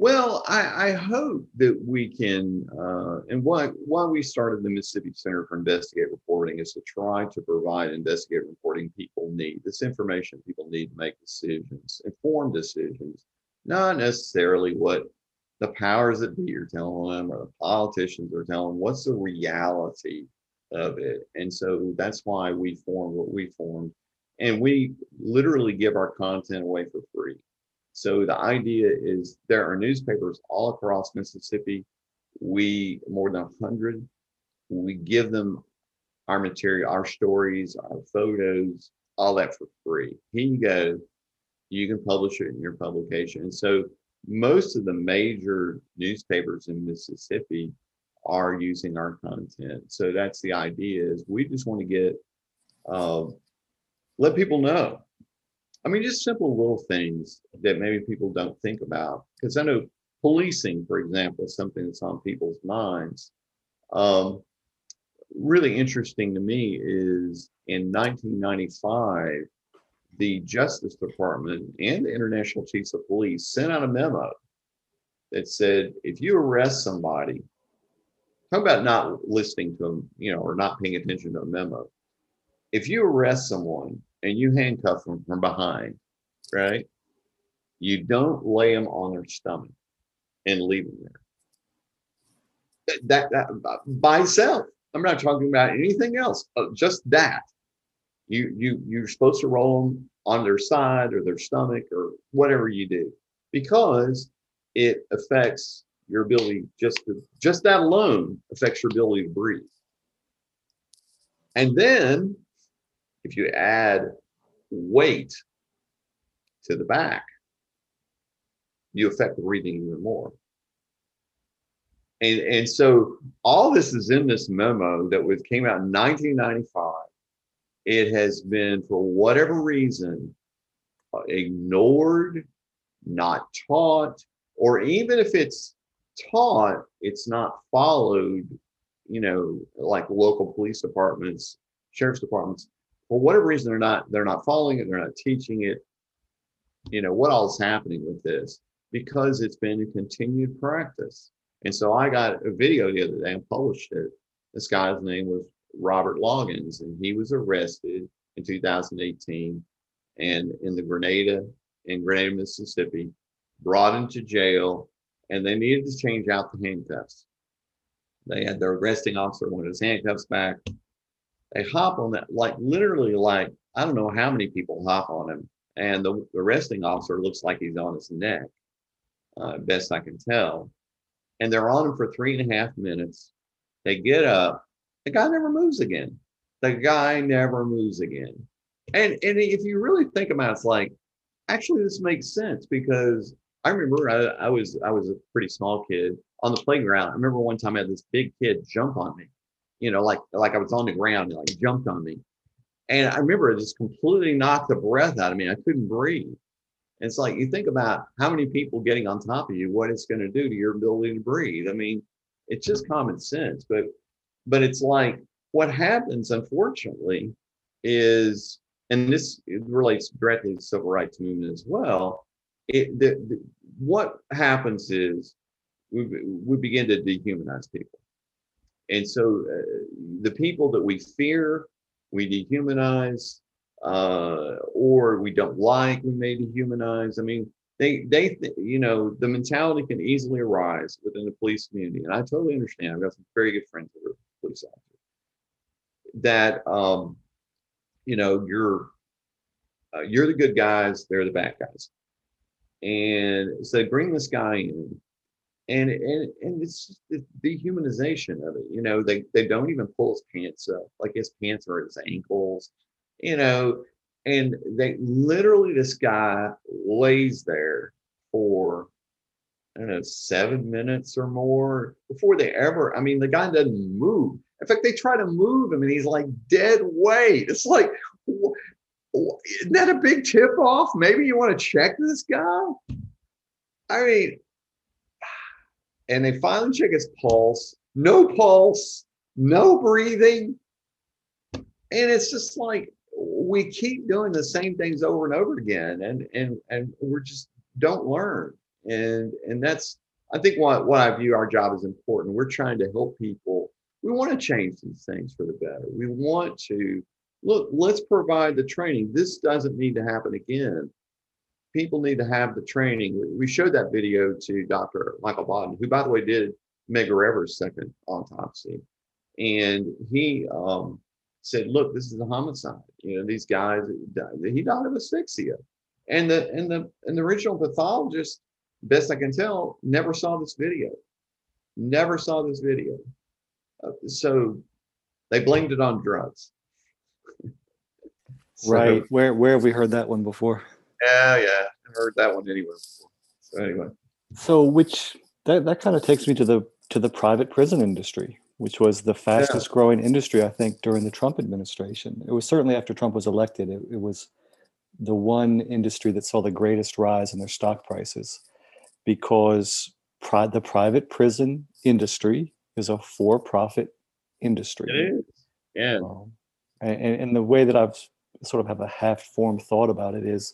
Well, I, I hope that we can, uh, and why why we started the Mississippi Center for Investigative Reporting is to try to provide investigative reporting people need this information people need to make decisions, informed decisions, not necessarily what the powers that be are telling them or the politicians are telling them. What's the reality of it. And so that's why we formed what we formed. And we literally give our content away for free. So the idea is there are newspapers all across Mississippi. We more than 100. We give them our material, our stories, our photos, all that for free. Here you go. You can publish it in your publication. And so most of the major newspapers in Mississippi are using our content. So that's the idea is we just want to get, uh, let people know. I mean, just simple little things that maybe people don't think about. Because I know policing, for example, is something that's on people's minds. Um, really interesting to me is in 1995, the Justice Department and the International Chiefs of Police sent out a memo that said if you arrest somebody Talk about not listening to them, you know, or not paying attention to a memo. If you arrest someone and you handcuff them from behind, right? You don't lay them on their stomach and leave them there. That, that, by itself. I'm not talking about anything else. Uh, just that. You you you're supposed to roll them on their side or their stomach or whatever you do, because it affects your ability just to, just that alone affects your ability to breathe. And then if you add weight to the back, you affect the breathing even more. And, and so all this is in this memo that was came out in 1995. It has been, for whatever reason, ignored, not taught, or even if it's taught, it's not followed, you know, like local police departments, sheriff's departments, for whatever reason, they're not, they're not following it, they're not teaching it. You know, what all is happening with this? Because it's been a continued practice. And so I got a video the other day and published it. This guy's name was Robert Loggins, and he was arrested in 2018 and in the Grenada, in Grenada, Mississippi, brought into jail and they needed to change out the handcuffs. They had their arresting officer wanted his handcuffs back. They hop on that, like literally, like I don't know how many people hop on him, and the, arresting officer looks like he's on his neck, uh, best I can tell. And they're on him for three and a half minutes. They get up. The guy never moves again. The guy never moves again. And and if you really think about it, it's like, actually, this makes sense because I remember I, I, was I was a pretty small kid on the playground. I remember one time I had this big kid jump on me, you know, like like I was on the ground and like jumped on me. And I remember it just completely knocked the breath out of me. I couldn't breathe. And it's like you think about how many people getting on top of you, what it's going to do to your ability to breathe. I mean, it's just common sense, but but it's like what happens, unfortunately, is and this relates directly to the civil rights movement as well. It, the, the, what happens is we, we begin to dehumanize people. And so uh, the people that we fear, we dehumanize, uh, or we don't like, we may dehumanize. I mean, they, they, you know, the mentality can easily arise within the police community. And I totally understand. I've got some very good friends that are police officers that, um, you know, you're, uh, you're the good guys, they're the bad guys. And so bring this guy in and and and it's the dehumanization of it. You know, they they don't even pull his pants up, like his pants are at his ankles. You know, and they literally this guy lays there for I don't know seven minutes or more before they ever. I mean, the guy doesn't move. In fact, they try to move him, and he's like dead weight. It's like. Isn't that a big tip off? Maybe you want to check this guy. I mean, [sighs] and they finally check his pulse. No pulse, no breathing. And it's just like we keep doing the same things over and over again and and and we're just don't learn. And and that's I think what what I view our job as important. We're trying to help people. We want to change these things for the better. We want to look, let's provide the training. This doesn't need to happen again people need to have the training. We showed that video to Dr. Michael Baden, who, by the way, did Medgar Evers' second autopsy. And he um, said, look, this is a homicide. You know, these guys, he died of asphyxia. And the, and the, and the original pathologist, best I can tell, never saw this video. Never saw this video. Uh, so they blamed it on drugs. [laughs] so, right. Where, where have we heard that one before? Yeah, yeah. I heard that one anyway. So anyway. So which that, that kind of takes me to the to the private prison industry, which was the fastest yeah. growing industry, I think, during the Trump administration. It was certainly after Trump was elected, it, it was the one industry that saw the greatest rise in their stock prices because pri- the private prison industry is a for-profit industry. It is. Yeah. Um, and, and the way that I've sort of have a half-formed thought about it is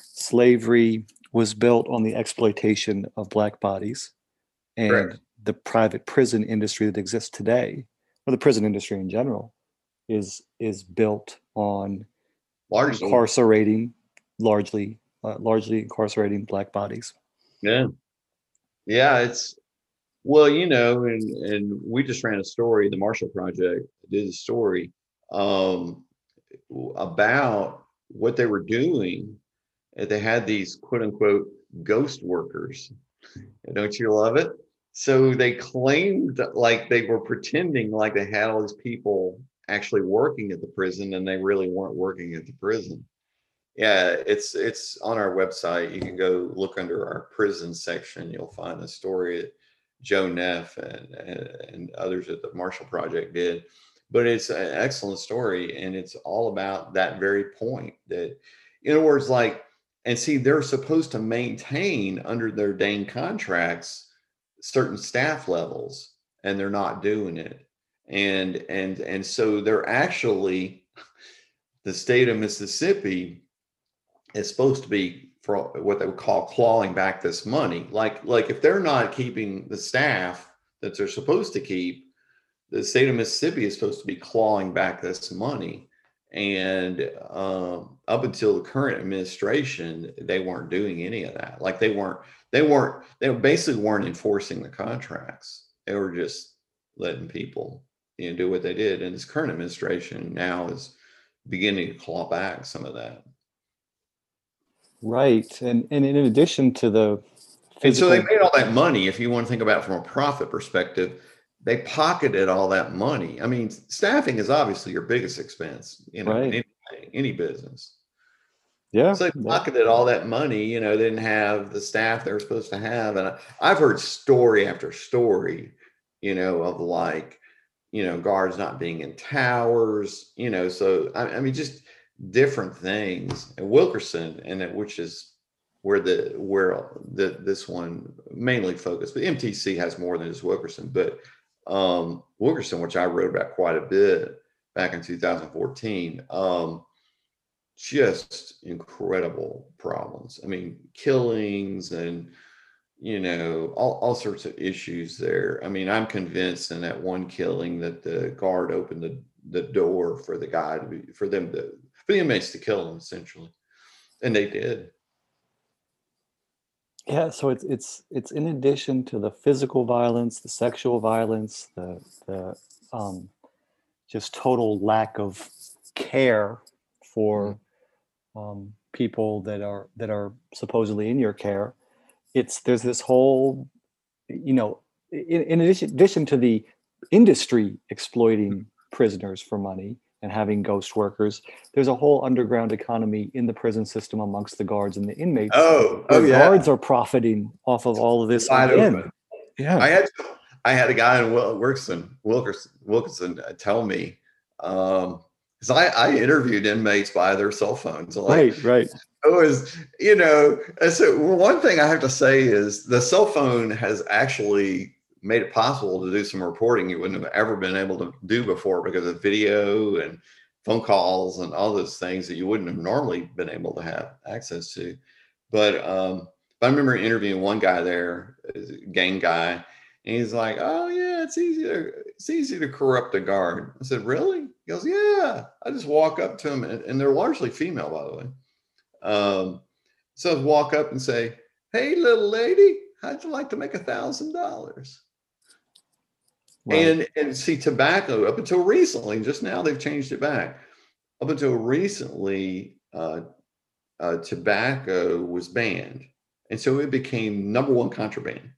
slavery was built on the exploitation of black bodies and Correct. the private prison industry that exists today or the prison industry in general is is built on largely incarcerating largely uh, largely incarcerating black bodies yeah yeah it's well you know and and we just ran a story the marshall project did a story um about what they were doing they had these quote unquote ghost workers. Don't you love it? So they claimed like they were pretending like they had all these people actually working at the prison and they really weren't working at the prison. Yeah, it's it's on our website. You can go look under our prison section. You'll find the story that Joe Neff and, and, others at the Marshall Project did. But it's an excellent story, and it's all about that very point. That, in other words, like and see, they're supposed to maintain under their dang contracts certain staff levels, and they're not doing it. And and and so they're actually the state of Mississippi is supposed to be for what they would call clawing back this money. Like like if they're not keeping the staff that they're supposed to keep, the state of Mississippi is supposed to be clawing back this money. And um, up until the current administration, they weren't doing any of that. Like they weren't, they weren't, they basically weren't enforcing the contracts. They were just letting people, you know, do what they did. And this current administration now is beginning to claw back some of that. Right. And and in addition to the physical- and so they made all that money, if you want to think about it from a profit perspective, they pocketed all that money. I mean, staffing is obviously your biggest expense, you know, right. any, any business. Yeah. So they pocketed all that money, you know, they didn't have the staff they were supposed to have. And I've heard story after story, you know, of like, you know, guards not being in towers, you know, so I, I mean, just different things. And Wilkerson, and which is where the where the this one mainly focused, but MTC has more than just Wilkerson, but um, Wilkerson, which I wrote about quite a bit back in 2014. Um, just incredible problems. I mean, killings and you know all, all sorts of issues there. I mean, I'm convinced in that one killing that the guard opened the, the door for the guy to be for them to for the inmates to kill them essentially, and they did. Yeah, so it's it's it's in addition to the physical violence, the sexual violence, the the um, just total lack of care for um, people that are that are supposedly in your care. It's there's this whole, you know, in, in addition, addition to the industry exploiting prisoners for money and having ghost workers, there's a whole underground economy in the prison system amongst the guards and the inmates. Oh, oh the yeah. guards are profiting off of all of this. Wide again. open. Yeah. I had I had a guy in Wil- Wilkerson Wilkerson Wilkinson uh, tell me um because I, I interviewed inmates by their cell phones. Like, right, right. it was you know so one thing i have to say is the cell phone has actually made it possible to do some reporting you wouldn't have ever been able to do before because of video and phone calls and all those things that you wouldn't have normally been able to have access to. But um i remember interviewing one guy there a gang guy and he's like oh yeah it's easy to it's easy to corrupt a guard. I said really? He goes yeah. I just walk up to him and, and they're largely female by the way. Um, so walk up and say, "Hey, little lady, how'd you like to make a thousand dollars?" Right. And and see, tobacco up until recently, just now they've changed it back. Up until recently, uh, uh, tobacco was banned, and so it became number one contraband.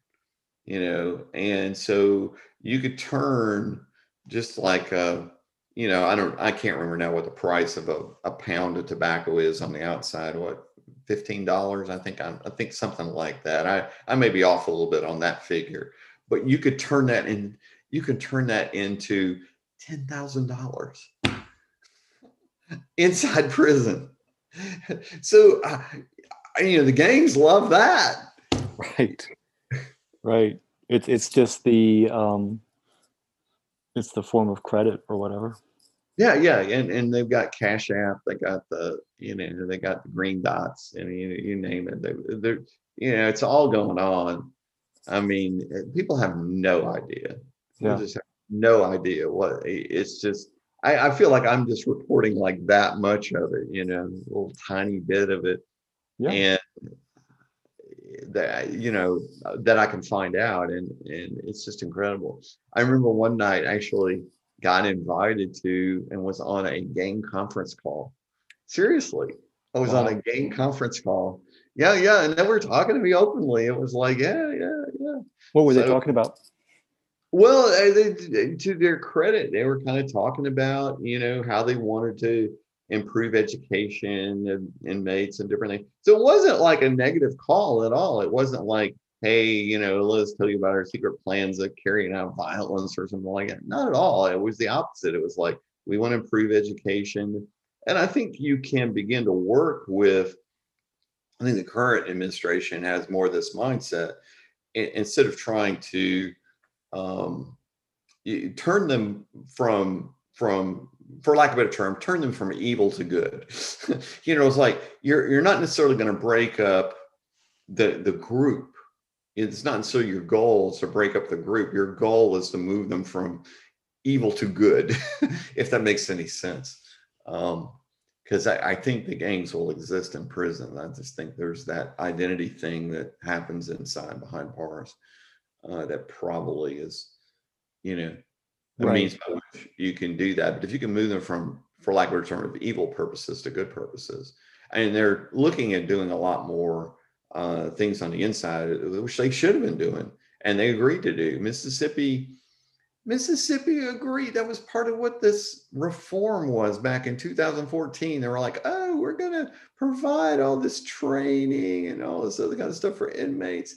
You know, and so you could turn just like a you know, I don't, I can't remember now what the price of a, a pound of tobacco is on the outside. What, fifteen dollars? I think I'm, I think something like that. I, I may be off a little bit on that figure, but you could turn that in. You can turn that into ten thousand dollars inside prison. So, uh, you know, the gangs love that. right right it's it's just the um it's the form of credit or whatever Yeah, yeah, and and they've got Cash App, they got the you know they got the green dots, and you, you name it. They, they're you know it's all going on. I mean, people have no idea. Yeah. just have no idea what it's just. I, I feel like I'm just reporting like that much of it, you know, a little tiny bit of it, Yeah. and eh, that you know uh, that I can find out, and and it's just incredible. I remember one night actually got invited to and was on a gang conference call. Seriously, I was on a gang conference call. Yeah, yeah, and they were talking to me openly. It was like, yeah, yeah, yeah. what were they talking about Well, uh, they, to their credit, they were kind of talking about, you know, how they wanted to improve education of inmates and different things. So it wasn't like a negative call at all. It wasn't like, hey, you know, let's tell you about our secret plans of carrying out violence or something like that. Not at all. It was the opposite. It was like, we want to improve education. And I think you can begin to work with, I think the current administration has more of this mindset instead of trying to um, you turn them from from for lack of a better term turn them from evil to good. [laughs] You know it's like you're you're not necessarily going to break up the the group. It's not necessarily your goal is to break up the group. Your goal is to move them from evil to good [laughs] if that makes any sense. Um because I, I think the gangs will exist in prison. I just think there's that identity thing that happens inside behind bars uh, that probably is, you know, the Right. means by which you can do that. But if you can move them from, for lack of a term, of evil purposes to good purposes, and they're looking at doing a lot more uh, things on the inside, which they should have been doing, and they agreed to do. Mississippi, Mississippi agreed. That was part of what this reform was back in 2014. They were like, "Oh, we're going to provide all this training and all this other kind of stuff for inmates,"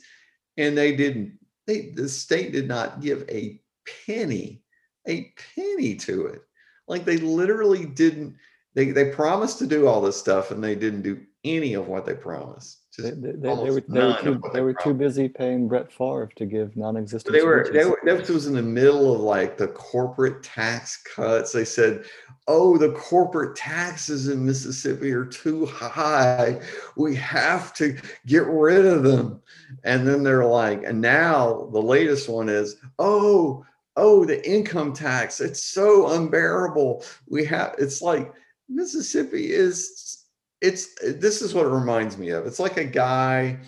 and they didn't they the state did not give a penny a penny to it. Like they literally didn't they they promised to do all this stuff and they didn't do any of what they promised They, they, they, were, they were, too, they were too busy paying Brett Favre to give non-existent. They were, they were. That was in the middle of like the corporate tax cuts. They said, "Oh, the corporate taxes in Mississippi are too high. We have to get rid of them." And then they're like, and now the latest one is, "Oh, oh, the income tax. It's so unbearable. We have. It's like Mississippi is it's this is what it reminds me of. It's like a guy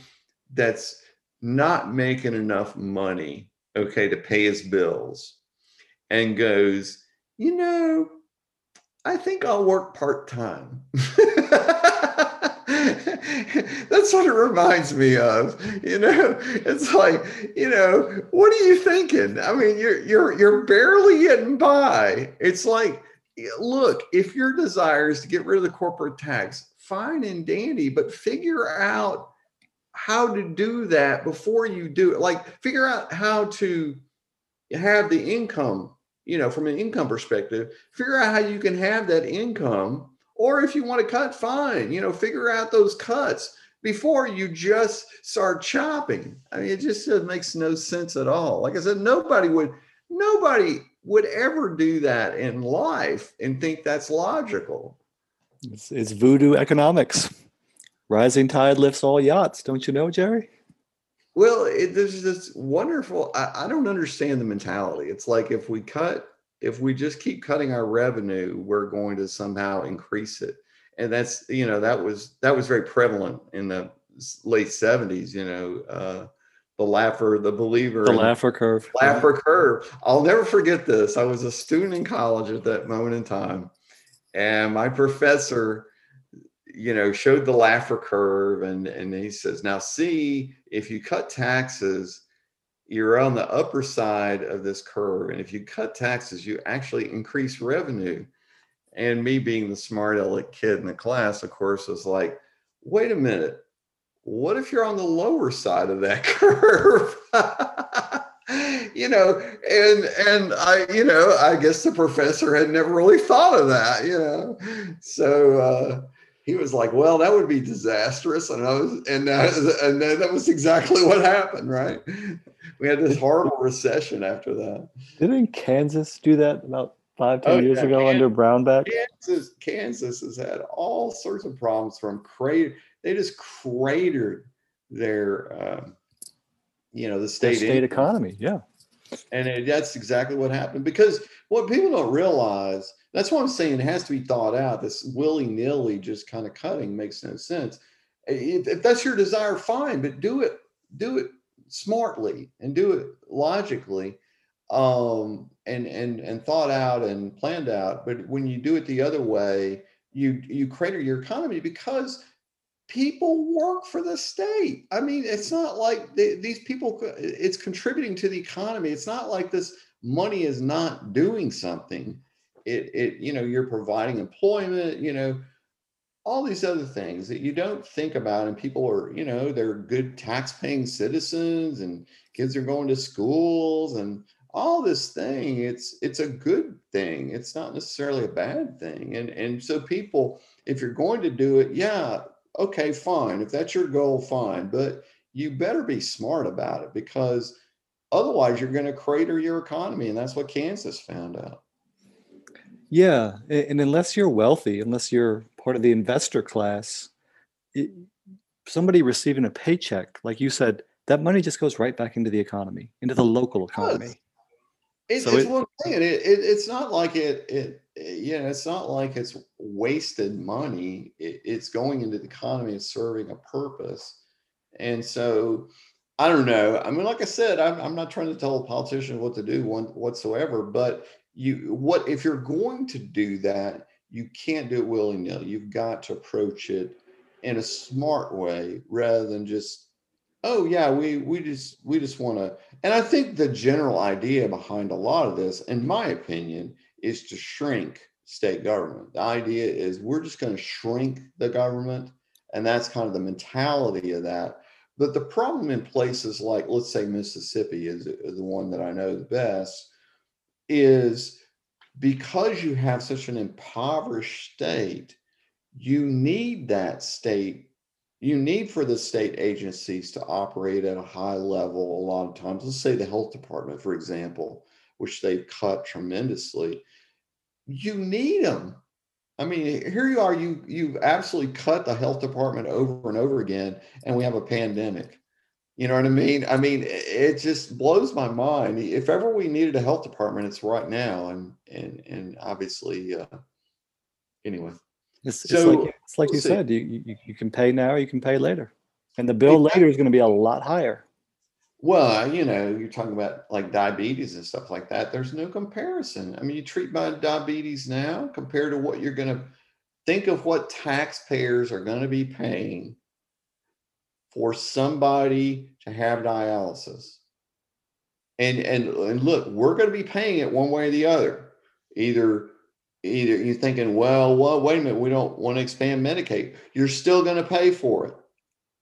that's not making enough money, okay, to pay his bills and goes, you know, I think I'll work part time. [laughs] That's what it reminds me of. You know, it's like, you know, what are you thinking? I mean, you're you're you're barely getting by. It's like, look, if your desire is to get rid of the corporate tax, fine and dandy, but figure out how to do that before you do it. Like figure out how to have the income, you know, from an income perspective, figure out how you can have that income. Or if you want to cut, fine, you know, figure out those cuts before you just start chopping. I mean, it just makes no sense at all. Like I said, nobody would, nobody would ever do that in life and think that's logical. It's, it's voodoo economics. Rising tide lifts all yachts. Don't you know, Jerry? Well, it, there's this wonderful. I, I don't understand the mentality. It's like if we cut, if we just keep cutting our revenue, we're going to somehow increase it. And that's you know that was that was very prevalent in the late 70s. You know, uh, the Laffer, the believer, the Laffer curve, Laffer curve. I'll never forget this. I was a student in college at that moment in time, and my professor, you know, showed the Laffer curve and, and he says, now see, if you cut taxes, you're on the upper side of this curve. And if you cut taxes, you actually increase revenue. And me being the smart aleck kid in the class, of course, was like, wait a minute, what if you're on the lower side of that [laughs] curve? [laughs] you know, and and I, you know, I guess the professor had never really thought of that, you know. So uh, he was like, "Well, that would be disastrous," and I was, and [laughs] that, and that was exactly what happened, right? We had this horrible recession after that. Didn't Kansas do that about five, ten oh, years yeah. ago Kansas, under Brownback? Kansas, Kansas has had all sorts of problems from crater. They just cratered their. Uh, you know the state, the state economy yeah and it, that's exactly what happened because what people don't realize that's why i'm saying it has to be thought out this willy-nilly just kind of cutting makes no sense. If, if that's your desire fine but do it do it smartly and do it logically um, and and and thought out and planned out. But when you do it the other way you you crater your economy because people work for the state. I mean, it's not like they, these people, it's contributing to the economy. It's not like this money is not doing something. It, it, you know, you're providing employment, you know, all these other things that you don't think about. And people are, you know, they're good tax paying citizens and kids are going to schools and all this thing. It's, it's a good thing. It's not necessarily a bad thing. And, and so people, if you're going to do it, yeah, okay, fine. If that's your goal, fine. But you better be smart about it because otherwise you're going to crater your economy. And that's what Kansas found out. Yeah. And unless you're wealthy, unless you're part of the investor class, it, somebody receiving a paycheck, like you said, that money just goes right back into the economy, into the local economy. It, so it's it, one thing. It, it, it's not like it, it, you know, it's not like it's wasted money. it's going into the economy and serving a purpose. And so I don't know. I mean, like I said, I'm, I'm not trying to tell a politician what to do one, whatsoever, but you, what, if you're going to do that, you can't do it willy nilly. You've got to approach it in a smart way rather than just oh yeah we we just we just want to and i think the general idea behind a lot of this in my opinion is to shrink state government. The idea is we're just going to shrink the government and that's kind of the mentality of that. But the problem in places like let's say mississippi is, the one that i know the best is because you have such an impoverished state you need that state you need for the state agencies to operate at a high level a lot of times. Let's say the health department, for example, which they've cut tremendously. You need them. I mean, here you are, you you've absolutely cut the health department over and over again, and we have a pandemic. You know what I mean? I mean, it just blows my mind. If ever we needed a health department, it's right now, and and and obviously, uh, anyway. It's, so, it's like, it's like we'll you see. said, you, you, you can pay now, you can pay later. And the bill later is going to be a lot higher. Well, uh, you know, you're talking about like diabetes and stuff like that. There's no comparison. I mean, you treat my diabetes now compared to what you're going to think of what taxpayers are going to be paying for somebody to have dialysis. And and and look, we're going to be paying it one way or the other. Either either you're thinking, well, well, wait a minute, we don't want to expand Medicaid. You're still going to pay for it.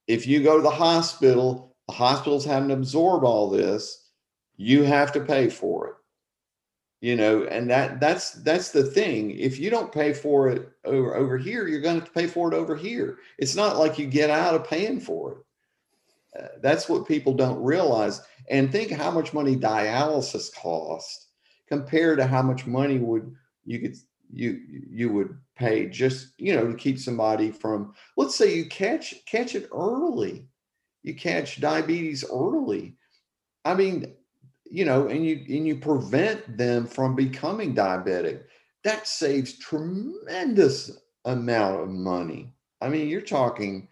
If you go to the hospital, the hospital's having to absorb all this, you have to pay for it. You know, and that that's that's the thing. If you don't pay for it over over here, you're going to have to pay for it over here. It's not like you get out of paying for it. Uh, that's what people don't realize. And think how much money dialysis costs compared to how much money would you could you you would pay just you know to keep somebody from let's say you catch catch it early. You catch diabetes early. I mean you know and you and you prevent them from becoming diabetic. That saves tremendous amount of money. I mean you're talking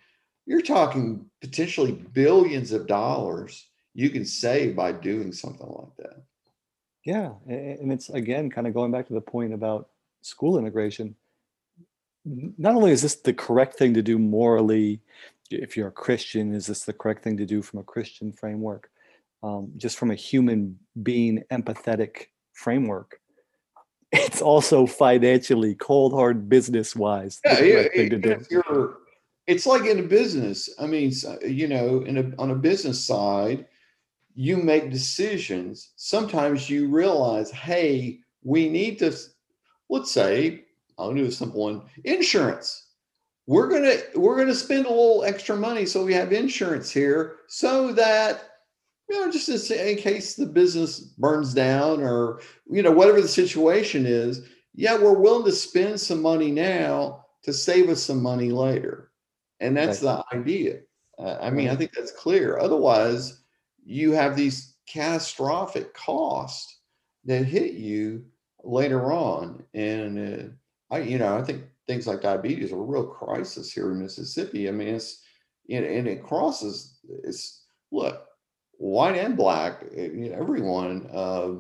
you're talking potentially billions of dollars you can save by doing something like that. Yeah and it's again kind of going back to the point about school integration, not only is this the correct thing to do morally, if you're a Christian, is this the correct thing to do from a Christian framework? Um, just from a human being empathetic framework, it's also financially cold hard business wise yeah, thing to do. it's like in a business. I mean, you know, in a, on a business side, you make decisions. Sometimes you realize, hey, we need to let's say I'll do a simple one: insurance. We're gonna we're gonna spend a little extra money so we have insurance here so that you know just in case the business burns down or you know whatever the situation is. Yeah, we're willing to spend some money now to save us some money later, and that's right. the idea. Uh, I mean, I think that's clear. Otherwise, you have these catastrophic costs that hit you later on. And uh, I, you know, I think things like diabetes are a real crisis here in Mississippi. I mean, it's and, and it crosses. It's look, white and black. Eh, everyone, uh,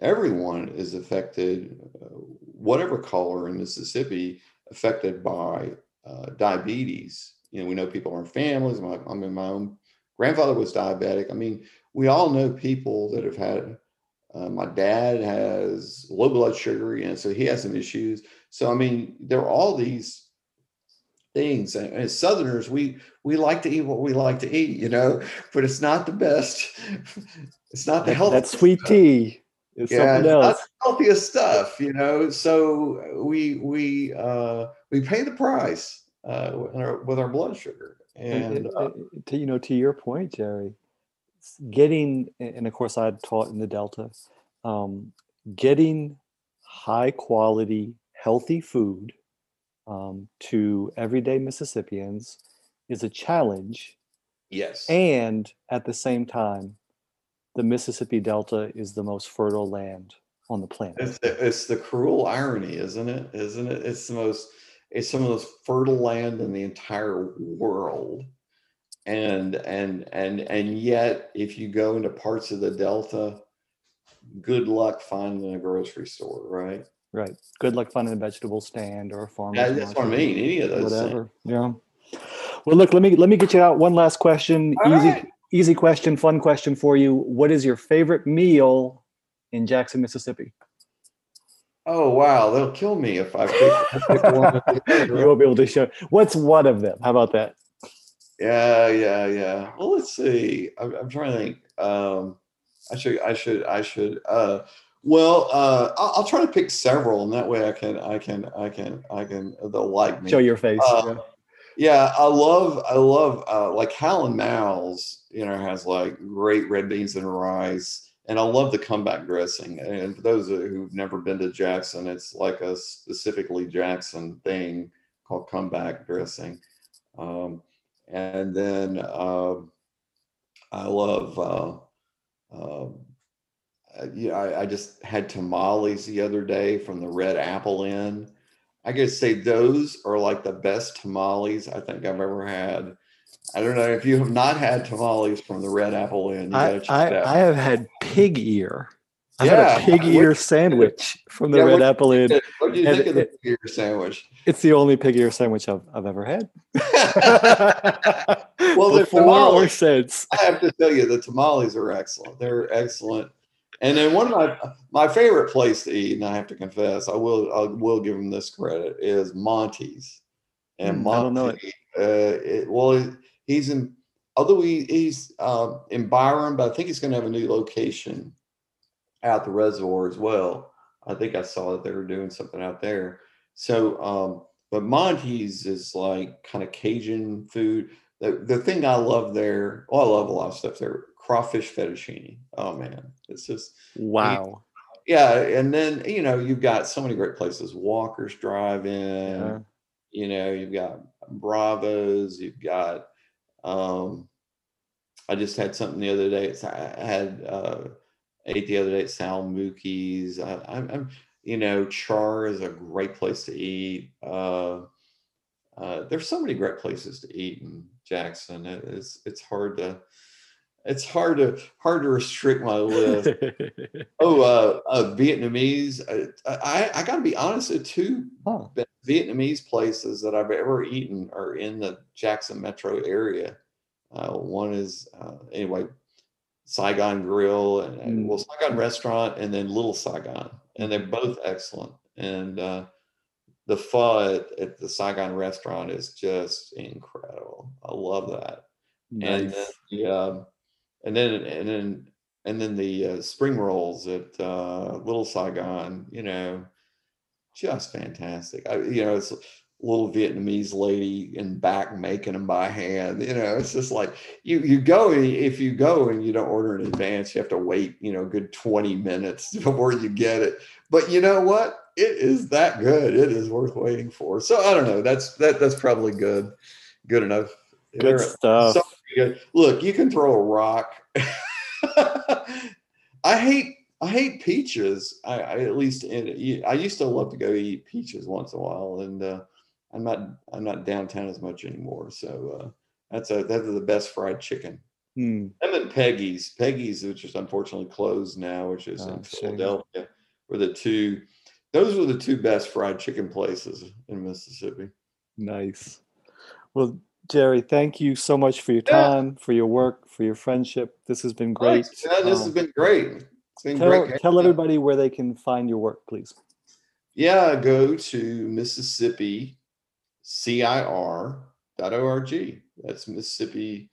everyone is affected, uh, whatever color in Mississippi, affected by uh, diabetes. You know, we know people in our families. My, I mean, my own grandfather was diabetic. I mean, we all know people that have had uh, my dad has low blood sugar, and so he has some issues. So I mean, there are all these things. And as Southerners, we we like to eat what we like to eat, you know, [laughs] but it's not the best. [laughs] It's not the healthiest. That sweet stuff. tea is yeah, something else. Not the healthiest stuff, you know. So we we uh, we pay the price uh, with, our, with our blood sugar. And, and, uh, to you know, to your point, Jerry, getting, and of course, I taught in the Delta, um, getting high quality, healthy food um, to everyday Mississippians is a challenge. Yes. And at the same time, the Mississippi Delta is the most fertile land on the planet. It's the, it's the cruel irony, isn't it? Isn't it? It's the most, it's some of the most fertile land in the entire world and and and and yet if you go into parts of the delta good luck finding a grocery store right right good luck finding a vegetable stand or a farm yeah, that's what i mean any of those whatever things. yeah well look let me let me get you out one last question All easy right. easy question fun question for you what is your favorite meal in jackson mississippi Oh wow, they'll kill me if I pick, pick one. [laughs] you won't be able to show. What's one of them? How about that? Yeah, yeah, yeah. Well, let's see. I'm, I'm trying to think. Um, I should, I should, I should. Uh, well, uh, I'll, I'll, try to pick several, and that way I can, I can, I can, I can. They'll like me. Show your face. Uh, yeah. yeah, I love, I love, uh, like Hal and Mal's, you know, has like great red beans and rice. And I love the comeback dressing. And for those who've never been to Jackson, it's like a specifically Jackson thing called comeback dressing. Um, and then uh, I love, uh, um, uh, yeah, I, I just had tamales the other day from the Red Apple Inn I could say those are like the best tamales I think I've ever had. I don't know if you have not had tamales from the Red Apple Inn. I, I, I, have had pig ear. I yeah. had a pig ear sandwich from the yeah, Big Apple Inn. What do you think of the pig ear sandwich? It's the only pig ear sandwich I've, I've ever had. [laughs] well, the tamales, since. I have to tell you, the tamales are excellent. They're excellent. And then one of my my favorite place to eat, and I have to confess, I will I will give him this credit, is Monty's. And mm, Monty, I don't know it. Uh, it, well, he's in although he, he's uh, in Byram, but I think he's going to have a new location out the reservoir as well. I think I saw that they were doing something out there. So, um, but Monty's is like kind of Cajun food. The, the thing I love there, well, I love a lot of stuff there crawfish fettuccine. Oh man, it's just wow. Yeah, and then you know you've got so many great places. Walker's Drive-In. Yeah. You know you've got Bravos. You've got. Um, I just had something the other day. I had uh, ate the other day at Sal Mookie's. I, am you know, Char is a great place to eat. Uh, uh, there's so many great places to eat in Jackson. It, it's it's hard to it's hard to hard to restrict my list. [laughs] oh, uh, uh, Vietnamese. Uh, I I got to be honest. The two huh. Vietnamese places that I've ever eaten are in the Jackson metro area. Uh, one is uh, anyway Saigon Grill and, and mm. well Saigon Restaurant, and then Little Saigon, and they're both excellent. And uh, the pho at, at the Saigon Restaurant is just incredible. I love that. Nice. And then the um, and then and then and then the uh, spring rolls at uh, Little Saigon, you know, just fantastic. I, you know, it's little Vietnamese lady in back making them by hand. You know, it's just like you you go if you go and you don't order in advance, you have to wait, you know, good twenty minutes [laughs] before you get it. But you know what? It is that good. It is worth waiting for. So I don't know. That's that that's probably good, good enough. Good stuff. Look, you can throw a rock. [laughs] I hate I hate peaches. I, I at least in, I used to love to go eat peaches once in a while, and uh, I'm not I'm not downtown as much anymore. So uh, that's a that's the best fried chicken. Hmm. And then Peggy's, Peggy's, which is unfortunately closed now, which is oh, in Philadelphia, were the two. Those were the two best fried chicken places in Mississippi. Nice. Well, Jerry, thank you so much for your time, yeah. for your work, for your friendship. This has been great. Yeah, this um, has been great. It's been tell, great. Tell everybody where they can find your work, please. Yeah, go to Mississippi CIR.org. That's Mississippi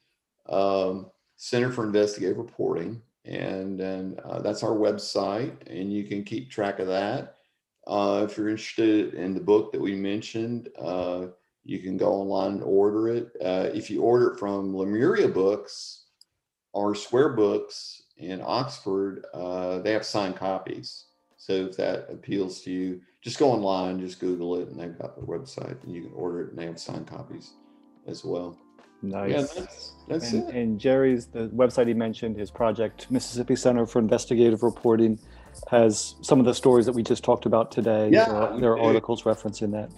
um, Center for Investigative Reporting. And, and uh, that's our website, and you can keep track of that. Uh, if you're interested in the book that we mentioned, uh, you can go online and order it. Uh, if you order it from Lemuria Books or Square Books in Oxford, uh, they have signed copies. So if that appeals to you, just go online, just Google it, and they've got the website, and you can order it, and they have signed copies as well. Nice. Yeah, that's, that's and, it. And Jerry's the website he mentioned, his project, Mississippi Center for Investigative Reporting, has some of the stories that we just talked about today. Yeah, there are, there are articles referencing that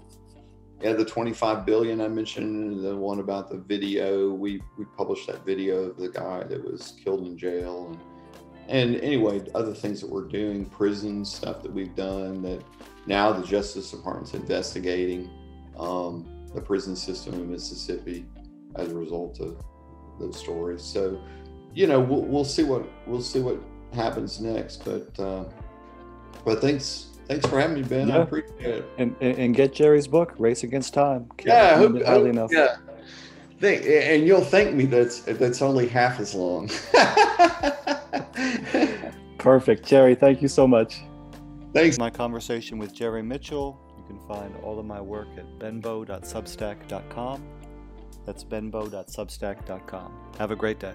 yeah, the 25 billion I mentioned, the one about the video, we we published that video of the guy that was killed in jail, and and anyway, other things that we're doing, prison stuff that we've done. That now the Justice Department's investigating um, the prison system in Mississippi as a result of those stories. So, you know, we'll, we'll see what we'll see what happens next. But uh, but thanks Thanks for having me, Ben. Yeah. I appreciate it. And, and get Jerry's book, Race Against Time. Can't yeah, I hope, hope, enough. yeah. Think, and you'll thank me that's that's only half as long. [laughs] [laughs] Perfect, Jerry. Thank you so much. Thanks. My conversation with Jerry Mitchell. You can find all of my work at benbow.substack.com. That's benbow.substack.com. Have a great day.